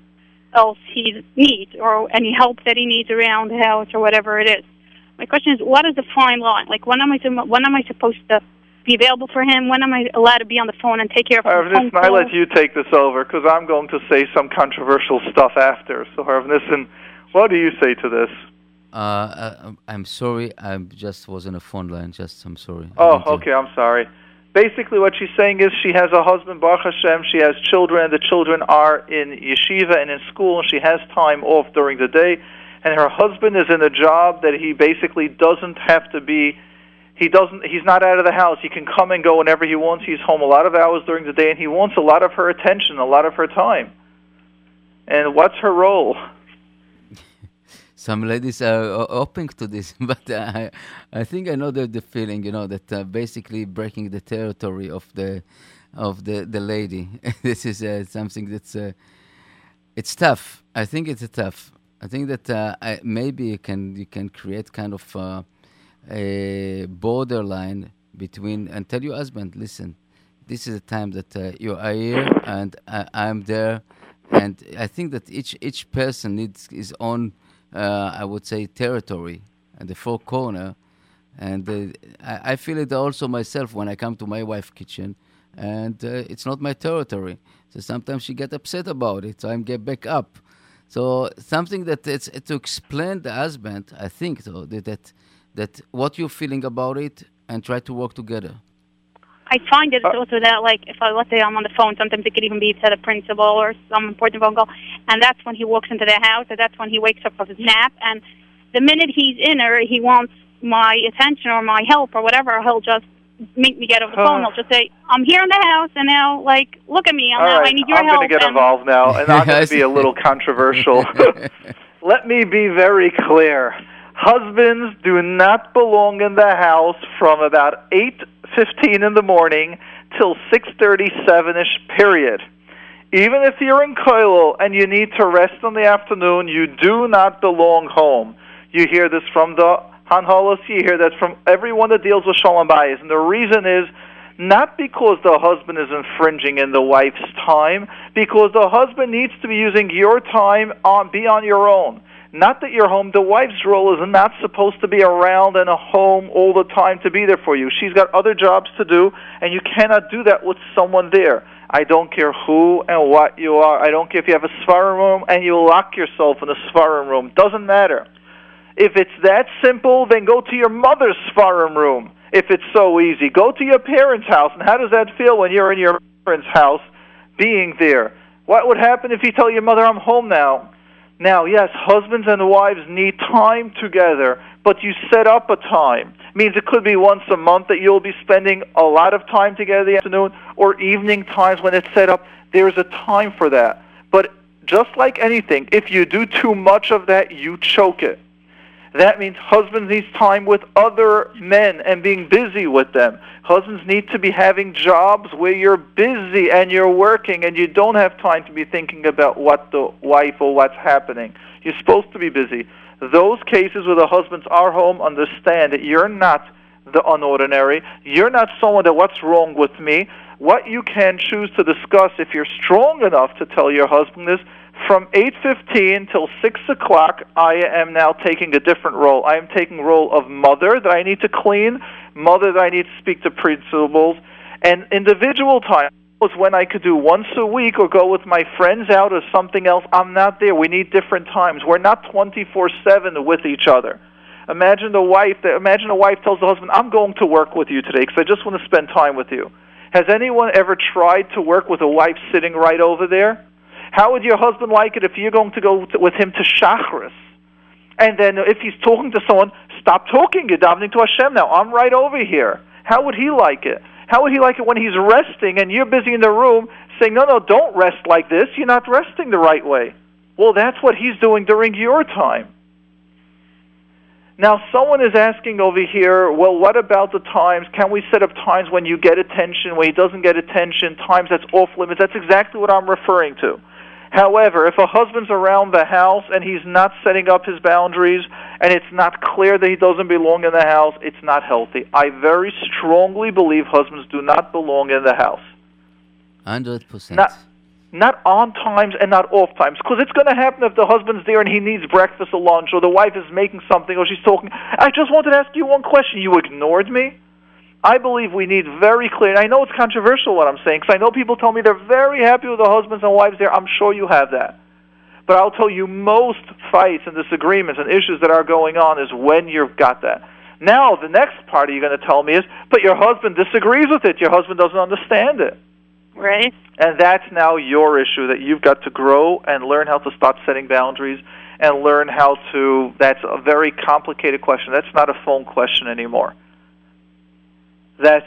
else he needs, or any help that he needs around the house, or whatever it is. My question is, what is the fine line? Like, when am I when am I supposed to be available for him? When am I allowed to be on the phone and take care of Harav his phone Nissen, I calls? let you take this over because I'm going to say some controversial stuff after. So, Harav Nissen, what do you say to this? Uh, uh, I'm sorry, I just was on a phone line. Just I'm sorry. Oh, didn't hear. okay, I'm sorry. Basically, what she's saying is she has a husband, Baruch Hashem. She has children. The children are in yeshiva and in school, and she has time off during the day. And her husband is in a job that he basically doesn't have to be. He doesn't. He's not out of the house. He can come and go whenever he wants. He's home a lot of hours during the day, and he wants a lot of her attention, a lot of her time. And what's her role? Some ladies are open to this, but I, I think I know the, the feeling. You know that uh, basically breaking the territory of the, of the the lady. this is uh, something that's, uh, it's tough. I think it's tough. I think that uh, I, maybe you can you can create kind of uh, a borderline between and tell your husband, listen, this is the time that uh, you are here and I, I'm there, and I think that each each person needs his own, uh, I would say, territory and the four corner, and uh, I, I feel it also myself when I come to my wife's kitchen, and uh, it's not my territory. So sometimes she get upset about it, so I get back up. So something that it's to explain the husband, I think, that that, that what you're feeling about it, and try to work together. I find Uh, it also that like if I let's say I'm on the phone, sometimes it could even be to the principal or some important phone call, and that's when he walks into the house, or that's when he wakes up from his nap, and the minute he's in or he wants my attention or my help or whatever, he'll just make me get off the phone. He'll just say, "I'm here in the house, and now like look at me, I'm All now right, I need your I'm help." going to get and- involved now, and I'm going to be a little controversial. Let me be very clear. Husbands do not belong in the house from about 8:15 in the morning till 6:37ish period. Even if you're in Koilel and you need to rest in the afternoon, you do not belong home. You hear this from the Hanholos, you hear that from everyone that deals with Shalom Bayis. And the reason is not because the husband is infringing in the wife's time, because the husband needs to be using your time on be on your own. Not that you're home. The wife's role is not supposed to be around in a home all the time to be there for you. She's got other jobs to do, and you cannot do that with someone there. I don't care who and what you are. I don't care if you have a svarim room and you lock yourself in a svarim room. Doesn't matter. If it's that simple, then go to your mother's farm room. If it's so easy, go to your parents' house. And how does that feel when you're in your parents' house, being there? What would happen if you tell your mother, "I'm home now"? Now, yes, husbands and wives need time together, but you set up a time. means it could be once a month that you'll be spending a lot of time together in the afternoon, or evening times when it's set up. There's a time for that. But just like anything, if you do too much of that, you choke it. That means husbands need time with other men and being busy with them. Husbands need to be having jobs where you're busy and you're working and you don't have time to be thinking about what the wife or what's happening. You're supposed to be busy. Those cases where the husbands are home understand that you're not the unordinary. You're not someone that what's wrong with me. What you can choose to discuss if you're strong enough to tell your husband is from 8.15 till 6 o'clock, I am now taking a different role. I am taking role of mother that I need to clean, mother that I need to speak to principals, and individual time was when I could do once a week or go with my friends out or something else. I'm not there. We need different times. We're not 24/7 with each other. Imagine the wife. That, imagine a wife tells the husband, "I'm going to work with you today because I just want to spend time with you." Has anyone ever tried to work with a wife sitting right over there? How would your husband like it if you're going to go to, with him to Shachris? And then if he's talking to someone, stop talking. You're davening to Hashem now. I'm right over here. How would he like it? How would he like it when he's resting and you're busy in the room saying, no, no, don't rest like this. You're not resting the right way. Well, that's what he's doing during your time. Now, someone is asking over here, well, what about the times? Can we set up times when you get attention, when he doesn't get attention, times that's off limits? That's exactly what I'm referring to. However, if a husband's around the house and he's not setting up his boundaries and it's not clear that he doesn't belong in the house, it's not healthy. I very strongly believe husbands do not belong in the house. 100%. Not, not on times and not off times. Because it's going to happen if the husband's there and he needs breakfast or lunch or the wife is making something or she's talking. I just wanted to ask you one question. You ignored me? I believe we need very clear, and I know it's controversial what I'm saying, because I know people tell me they're very happy with the husbands and wives there. I'm sure you have that. But I'll tell you, most fights and disagreements and issues that are going on is when you've got that. Now, the next part you're going to tell me is, but your husband disagrees with it. Your husband doesn't understand it. Right. And that's now your issue that you've got to grow and learn how to stop setting boundaries and learn how to. That's a very complicated question. That's not a phone question anymore that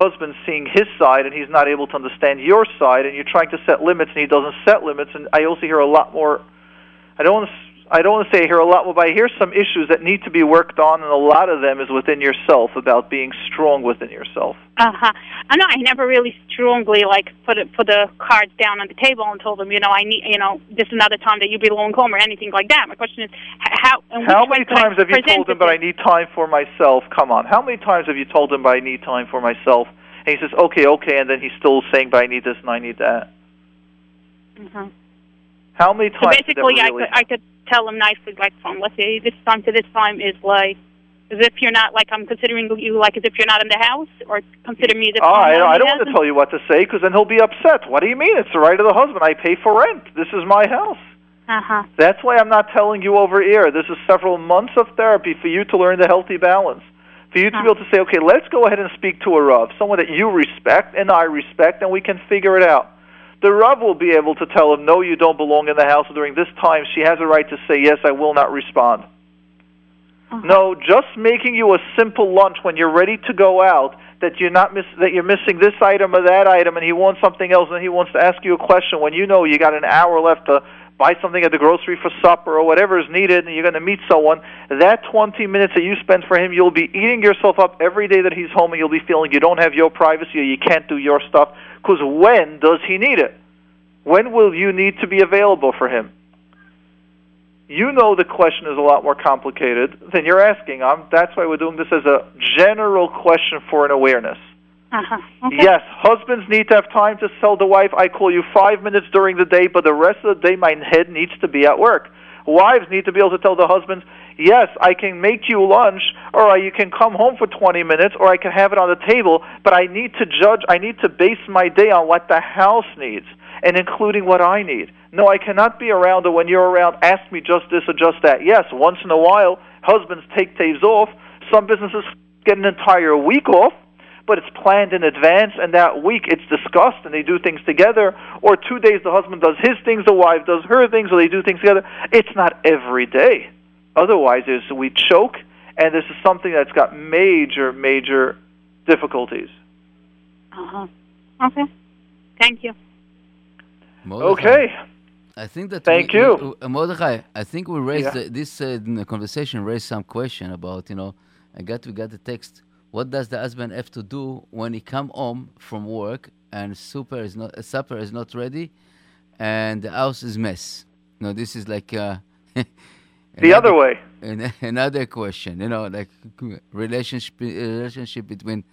husband seeing his side and he's not able to understand your side and you're trying to set limits and he doesn't set limits. And I also hear a lot more I don't want to I don't want to say I hear a lot but I hear some issues that need to be worked on, and a lot of them is within yourself about being strong within yourself. Uh huh. I know. I never really strongly like put it, put the cards down on the table and told them, you know, I need, you know, this is another time that you belong home or anything like that. My question is, how? how many times have you told him, but I need time for myself? Come on. How many times have you told him, but I need time for myself? And he says, okay, okay, and then he's still saying, but I need this and I need that. Mm-hmm. How many times? So basically, really I could I could tell them nicely, like from let's say this time to this time is like as if you're not like I'm considering you like as if you're not in the house, or consider me the. Oh, I, not I don't want to tell you what to say because then he'll be upset. What do you mean? It's the right of the husband. I pay for rent. This is my house. Uh huh. That's why I'm not telling you over here. This is several months of therapy for you to learn the healthy balance. For you to be able to say, okay, let's go ahead and speak to a Rav, someone that you respect and I respect, and we can figure it out. The Rav will be able to tell him, no, you don't belong in the house during this time. She has a right to say, yes, I will not respond. Uh-huh. No, just making you a simple lunch when you're ready to go out that you're not miss that you're missing this item or that item and he wants something else and he wants to ask you a question when you know you got an hour left to buy something at the grocery for supper or whatever is needed and you're going to meet someone that 20 minutes that you spend for him you'll be eating yourself up every day that he's home and you'll be feeling you don't have your privacy or you can't do your stuff because when does he need it when will you need to be available for him you know the question is a lot more complicated than you're asking. Um, that's why we're doing this as a general question for an awareness. Uh-huh. Okay. Yes, husbands need to have time to tell the wife, I call you five minutes during the day, but the rest of the day my head needs to be at work. Wives need to be able to tell the husbands, yes, I can make you lunch, or you can come home for 20 minutes, or I can have it on the table, but I need to judge, I need to base my day on what the house needs, and including what I need. No, I cannot be around, or when you're around, ask me just this or just that. Yes, once in a while, husbands take days off. Some businesses get an entire week off, but it's planned in advance, and that week it's discussed and they do things together. Or two days the husband does his things, the wife does her things, or they do things together. It's not every day. Otherwise, we choke, and this is something that's got major, major difficulties. Uh-huh. Okay. Thank you. Mordechai, Okay. I think that. Thank we, you. we- uh, Mordechai, I think we raised Yeah. uh, this uh, in the conversation raised some question about you know. I got we got the text. What does the husband have to do when he come home from work and super is not supper is not ready, and the house is mess? No, this is like. Uh, The other way. an- another question, you know, like relationship relationship between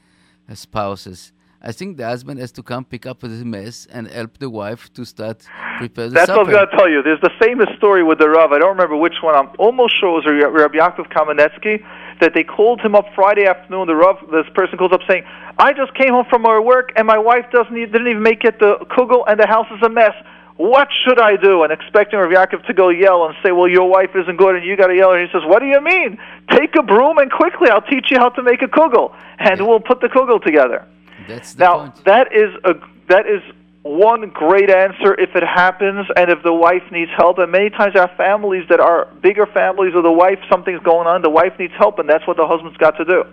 spouses. I think the husband has to come pick up the mess and help the wife to start prepare the That's what I supper. was going to tell you. There's the famous story with the Rav. I don't remember which one. I'm almost sure it was Rabbi Yaakov Kamenetsky that they called him up Friday afternoon. The Rav, this person calls up saying, "I just came home from our work and my wife doesn't didn't even make it the kugel and the house is a mess. What should I do?" And expecting Rabbi Yaakov to go yell and say, "Well, your wife isn't good and you got to yell." And he says, "What do you mean? Take a broom and quickly I'll teach you how to make a kugel and Yeah. we'll put the kugel together." That's the Now point. that is a that is one great answer if it happens and if the wife needs help. And many times are families that are bigger families or the wife something's going on, the wife needs help, and that's what the husband's got to do.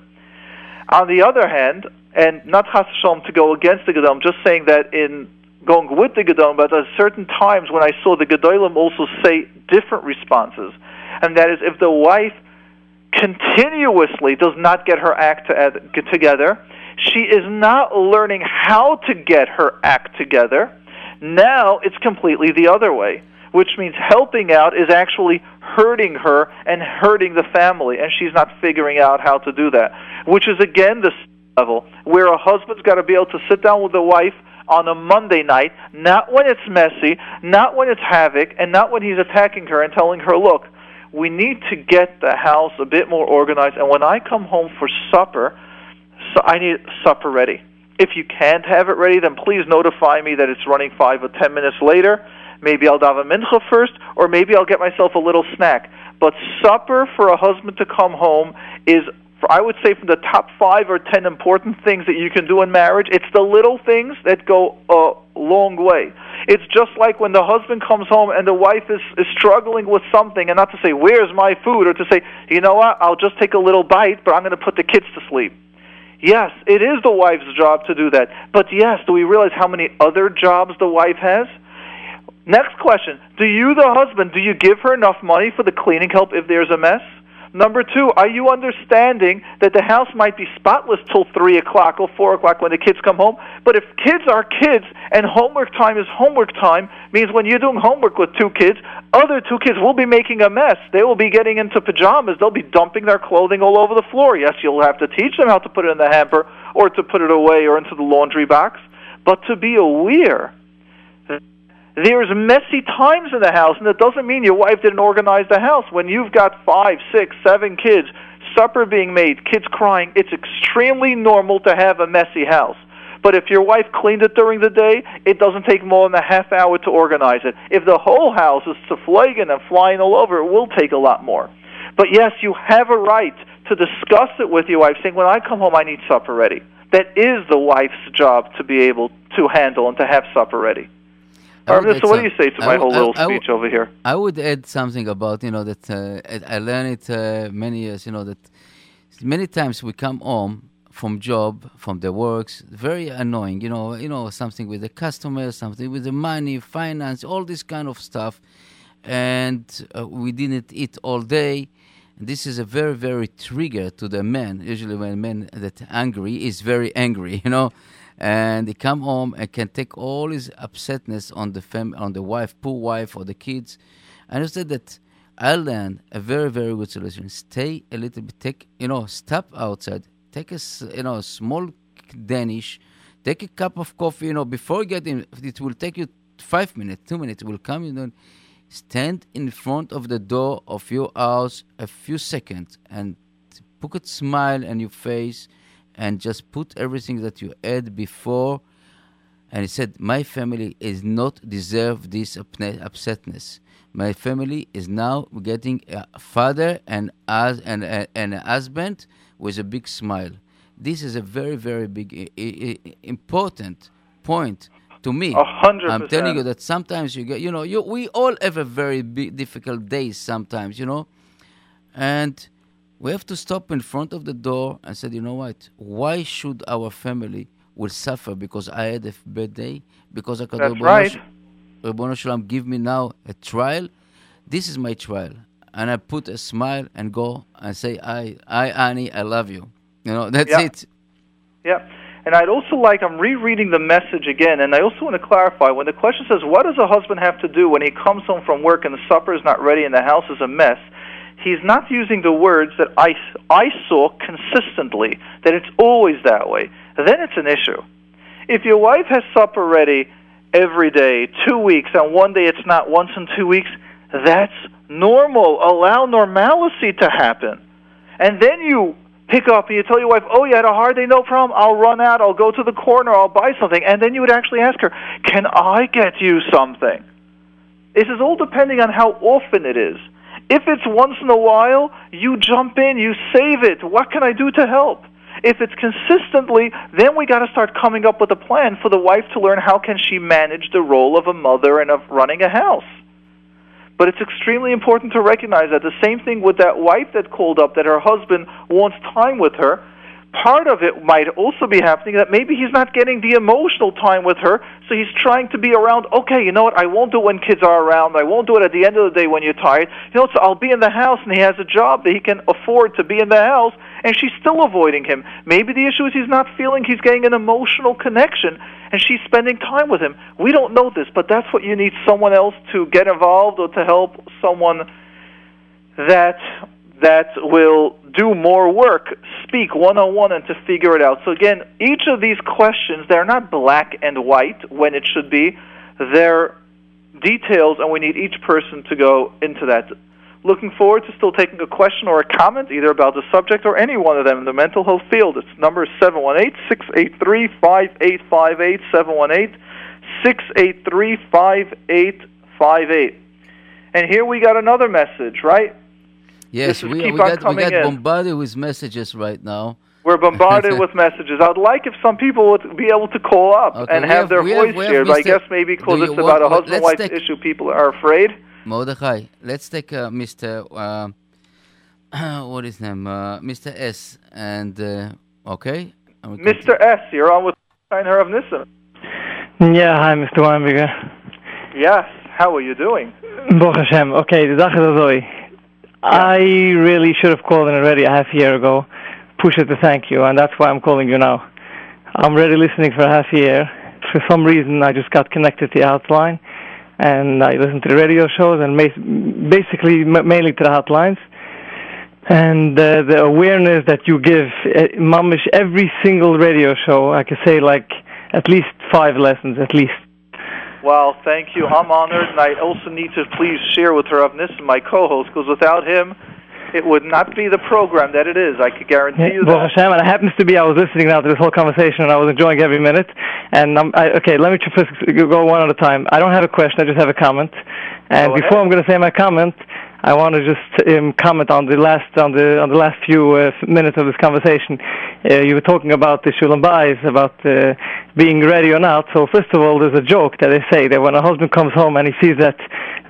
On the other hand, and not v'shalom to go against the Gedom, just saying that in going with the Gedom, but at certain times when I saw the Gedolim also say different responses, and that is if the wife continuously does not get her act to, get together, she is not learning how to get her act together. Now it's completely the other way, which means helping out is actually hurting her and hurting the family, and she's not figuring out how to do that. Which is again the level where a husband's got to be able to sit down with the wife on a Monday night, not when it's messy, not when it's havoc, and not when he's attacking her and telling her, look, we need to get the house a bit more organized, and when I come home for supper, so I need supper ready. If you can't have it ready, then please notify me that it's running five or ten minutes later. Maybe I'll daven mincha first, or maybe I'll get myself a little snack. But supper for a husband to come home is, I would say, from the top five or ten important things that you can do in marriage. It's the little things that go a long way. It's just like when the husband comes home and the wife is, is struggling with something, and not to say, Where's my food? or to say, You know what, I'll just take a little bite, but I'm going to put the kids to sleep. Yes, it is the wife's job to do that. But yes, do we realize how many other jobs the wife has? Next question Do you, the husband, do you give her enough money for the cleaning help if there's a mess? Number two, are you understanding that the house might be spotless till 3 o'clock or 4 o'clock when the kids come home? But if kids are kids and homework time is homework time, means when you're doing homework with two kids, other two kids will be making a mess. They will be getting into pajamas. They'll be dumping their clothing all over the floor. Yes, you'll have to teach them how to put it in the hamper or to put it away or into the laundry box. But to be aware there's messy times in the house, and it doesn't mean your wife didn't organize the house. When you've got five, six, seven kids, supper being made, kids crying, it's extremely normal to have a messy house. But if your wife cleaned it during the day, it doesn't take more than a half hour to organize it. If the whole house is flagging and flying all over, it will take a lot more. But yes, you have a right to discuss it with your wife, saying, when I come home, I need supper ready. That is the wife's job to be able to handle and to have supper ready. Arvind, so what do you say to my whole I- little I speech over here? I would add something about you know that uh, I I learned it uh, many years. You know that many times we come home from job, from the works, very annoying. You know, you know something with the customer, something with the money, finance, all this kind of stuff, and uh, we didn't eat all day. This is a very very trigger to the man. Usually, when men that angry is very angry, you know and he come home and can take all his upsetness on the fam- on the wife, poor wife, or the kids. And I said that I learned a very very good solution. Stay a little bit. Take you know, stop outside. Take a you know small Danish. Take a cup of coffee. You know, before getting it will take you five minutes, two minutes. Will come. You know, stand in front of the door of your house a few seconds and put a smile on your face and just put everything that you had before and he said, "My family is not deserve this upsetness. My family is now getting a father and as and, and, a husband with a big smile. This is a very very big i- i- i- important point." To me, A hundred I'm telling you that sometimes you get, you know, you, we all have a very big, difficult days sometimes, you know, and we have to stop in front of the door and said, you know what? Why should our family will suffer because I had a bad day? Because I That's right. Shalom give me now a trial. This is my trial, and I put a smile and go and say, I, I, Annie, I love you. You know, that's Yeah. it. Yeah. And I'd also like, I'm rereading the message again, and I also want to clarify when the question says, What does a husband have to do when he comes home from work and the supper is not ready and the house is a mess? He's not using the words that I, I saw consistently, that it's always that way. Then it's an issue. If your wife has supper ready every day, two weeks, and one day it's not once in two weeks, that's normal. Allow normalcy to happen. And then you pick up and you tell your wife, "Oh, you had a hard day, no problem. I'll run out. I'll go to the corner. I'll buy something." And then you would actually ask her, "Can I get you something?" This is all depending on how often it is. If it's once in a while, you jump in, you save it. What can I do to help? If it's consistently, then we got to start coming up with a plan for the wife to learn how can she manage the role of a mother and of running a house. But it's extremely important to recognize that the same thing with that wife that called up that her husband wants time with her. Part of it might also be happening that maybe he's not getting the emotional time with her, so he's trying to be around. Okay, you know what? I won't do it when kids are around. I won't do it at the end of the day when you're tired. You know, so I'll be in the house, and he has a job that he can afford to be in the house, and she's still avoiding him. Maybe the issue is he's not feeling he's getting an emotional connection, and she's spending time with him. We don't know this, but that's what you need someone else to get involved or to help someone that that will do more work speak one on one and to figure it out. So again, each of these questions they're not black and white when it should be. They're details and we need each person to go into that. Looking forward to still taking a question or a comment either about the subject or any one of them in the mental health field. It's number 718-683-5858 718-683-5858. And here we got another message, right? Yes, we, keep we on get we coming get in. bombarded with messages right now. We're bombarded with messages. I'd like if some people would be able to call up Okay, and have, have- their we have- voice we have shared. I guess maybe because it's you about a husband-wife take- issue, people are afraid. Mordechai, let's take uh, Mr. Uh, what is his name? Uh, Mr. S. And uh, okay, And Mr. S, you're on with Steiner of Nissen. Ja, hi Mr. Weinberger. Yes, how are you doing? Baruch Hashem. Okay, the dag is azoi. I really should have called in already a half year ago. Pusha to thank you, and that's why I'm calling you now. I'm already listening for a half year. For some reason, I just got connected to the hotline, and I listen to the radio shows, and basically mainly to the hotlines. And uh, the awareness that you give, uh, mamish, every single radio show, I could say like at least five lessons, at least. Well, thank you. I'm honored, and I also need to please share with Rav Nissen, my co-host, because without him, it would not be the program that it is. I could guarantee you that. Hashem, and it happens to be I was listening now to this whole conversation and I was enjoying every minute. And I'm, I, okay, let me first go one at a time. I don't have a question, I just have a comment. And before ahead. I'm going to say my comment, I want to just um, comment on the last on the on the last few uh, minutes of this conversation. Uh, you were talking about the shalom bayis, about uh, being ready or not. So first of all, there's a joke that they say that when a husband comes home and he sees that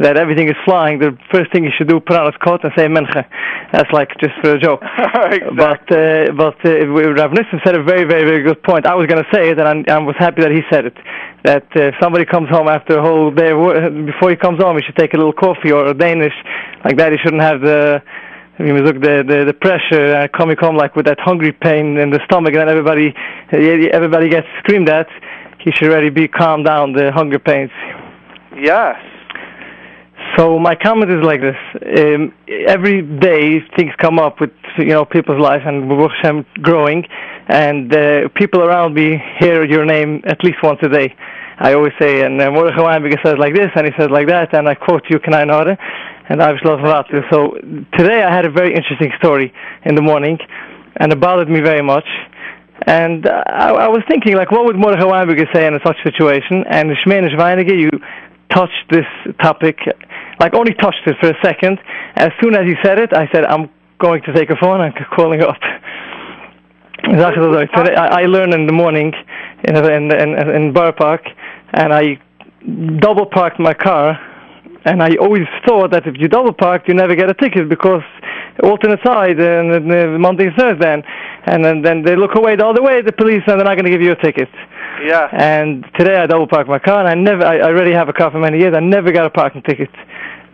that everything is flying, the first thing you should do put on his coat and say mincha. That's like just for a joke. exactly. But uh, but uh, Rav Nissen said a very very very good point. I was going to say it, and I, I was happy that he said it. That uh, if somebody comes home after a whole day of work, before he comes home, he should take a little coffee or a Danish like that. He shouldn't have the. Mean, look, the the, the pressure uh, coming home like with that hungry pain in the stomach, and everybody everybody gets screamed at. He should already be calmed down the hunger pains. Yes. So my comment is like this: um, every day things come up with you know people's life and Baruch Hashem growing, and uh, people around me hear your name at least once a day. I always say, and uh, Mordechai Weinberger says like this, and he says like that, and I quote you, "Can I know it?" And I was love about this. So today I had a very interesting story in the morning, and it bothered me very much. And uh, I, I was thinking, like, what would Mordechai Weinberger say in such situation? And Shemenish Weinige, you touched this topic, like only touched it for a second. As soon as he said it, I said, I'm going to take a phone and calling up. Today, I, I learn in the morning in in in, in Borough Park, and I double parked my car, and I always thought that if you double park, you never get a ticket because alternate side and, and uh, Monday and Thursday, and, and then, then they look away the other way, the police, and they're not going to give you a ticket. Yeah. And today I double parked my car, and I never, I, I already have a car for many years. I never got a parking ticket,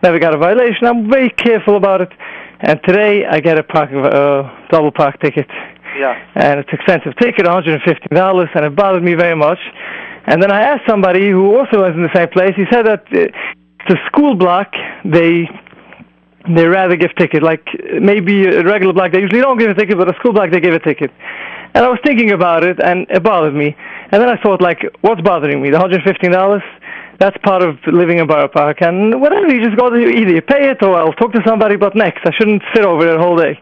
never got a violation. I'm very careful about it. And today I get a parking uh, double park ticket. Yeah. And it's expensive ticket, $150, and it bothered me very much. And then I asked somebody who also was in the same place. He said that uh, the school block they they rather give ticket. Like maybe a regular block they usually don't give a ticket, but a school block they give a ticket. And I was thinking about it, and it bothered me. And then I thought, like, what's bothering me? The hundred fifteen dollars. That's part of living in Borough Park, and whatever. You just go to either you pay it or I'll talk to somebody. But next, I shouldn't sit over there the whole day.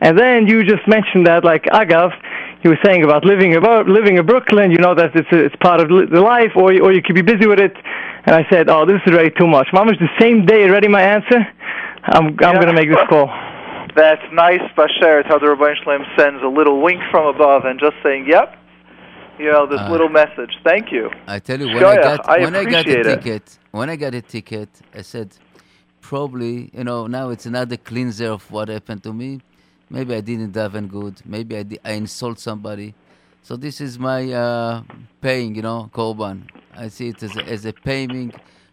And then you just mentioned that, like Agav, he was saying about living about living in Brooklyn. You know that it's it's part of the life, or or you could be busy with it. And I said, oh, this is already too much. Mom, the same day already my answer. I'm I'm Yeah. going to make this call. That's nice, Basher. It's how the Rabbi Shalem sends a little wink from above and just saying, "Yep," you know, this Uh, little message. Thank you. I tell you, when I Shkoyach, got I when I got a appreciate it. ticket, when I got a ticket, I said, probably, you know, now it's another cleanser of what happened to me. Maybe I didn't daven good. Maybe I di- I insult somebody. So this is my uh, paying, you know, korban. I see it as a, as a paying.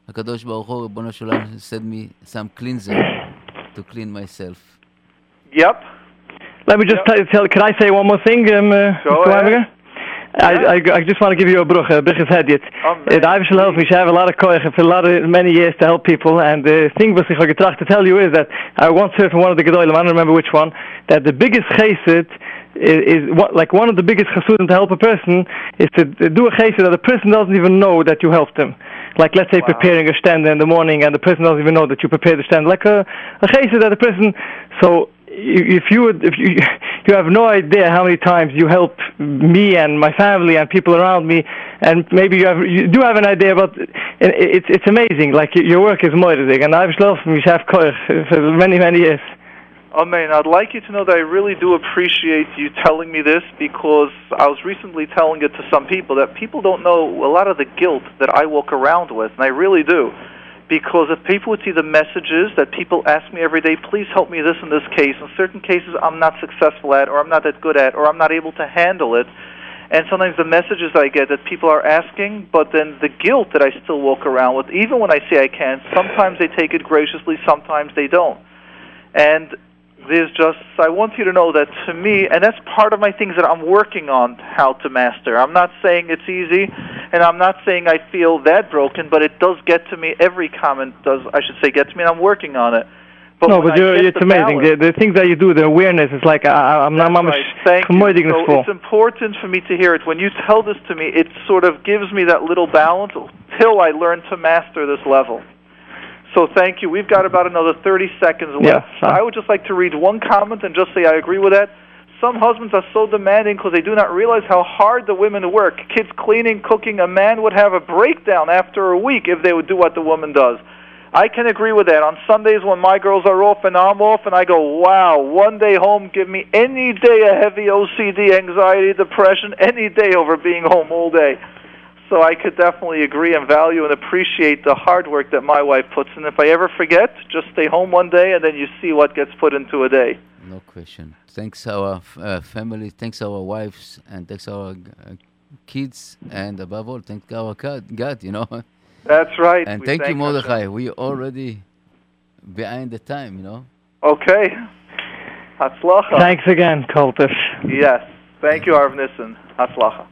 Hakadosh Baruch Hu, Ribono Shel Olam, send me some cleanser to clean myself. Yep. Let me just tell, tell. Can I say one more thing, um, uh, Go Mr. ahead. I, I, I just want to give you a bruch, a bruch head. Uh, the Irish help me. I have a lot of koich for a lot of many years to help people. And the thing was I getracht to tell you is that I once heard from one of the gedolim, I don't remember which one, that the biggest chesed is, is what, like one of the biggest chesudim to help a person is to do a chesed that the person doesn't even know that you helped them. Like let's say Wow. preparing a stand in the morning and the person doesn't even know that you prepared the stand. Like a, a chesed that the person. So if you would, if you you have no idea how many times you help me and my family and people around me, and maybe you have you do have an idea, but it, it's it's amazing. Like your work is moidig, and I've loved have koich for many many years. Amen. I'd like you to know that I really do appreciate you telling me this because I was recently telling it to some people that people don't know a lot of the guilt that I walk around with, and I really do. Because if people would see the messages that people ask me every day, please help me this in this case. In certain cases, I'm not successful at, or I'm not that good at, or I'm not able to handle it. And sometimes the messages I get that people are asking, but then the guilt that I still walk around with, even when I say I can, sometimes they take it graciously, sometimes they don't. And there's just I want you to know that to me, and that's part of my things that I'm working on how to master. I'm not saying it's easy, and I'm not saying I feel that broken, but it does get to me. Every comment does, I should say, get to me, and I'm working on it. But no, but you're, it's amazing. balance- The, the things that you do, the awareness is like I, I'm not mamish right. Thank you. So it's important for me to hear it. When you tell this to me, it sort of gives me that little balance till I learn to master this level. So thank you. We've got about another 30 seconds left. Yeah, fine. I would just like to read one comment and just say I agree with that. Some husbands are so demanding because they do not realize how hard the women work. Kids cleaning, cooking. A man would have a breakdown after a week if they would do what the woman does. I can agree with that. On Sundays when my girls are off and I'm off, and I go, wow, one day home, give me any day a heavy OCD, anxiety, depression, any day over being home all day. So I could definitely agree and value and appreciate the hard work that my wife puts in. If I ever forget, just stay home one day and then you see what gets put into a day. No question. Thanks our f- uh, family, thanks our wives, and thanks our uh, kids, and above all, thank our God, God you know. That's right. And We thank you, Hashem. Mordechai. We already behind the time, you know. Okay. Hatzlacha. Thanks again, Kultish. Yes. Thank you, Harav Nissen. Hatzlacha.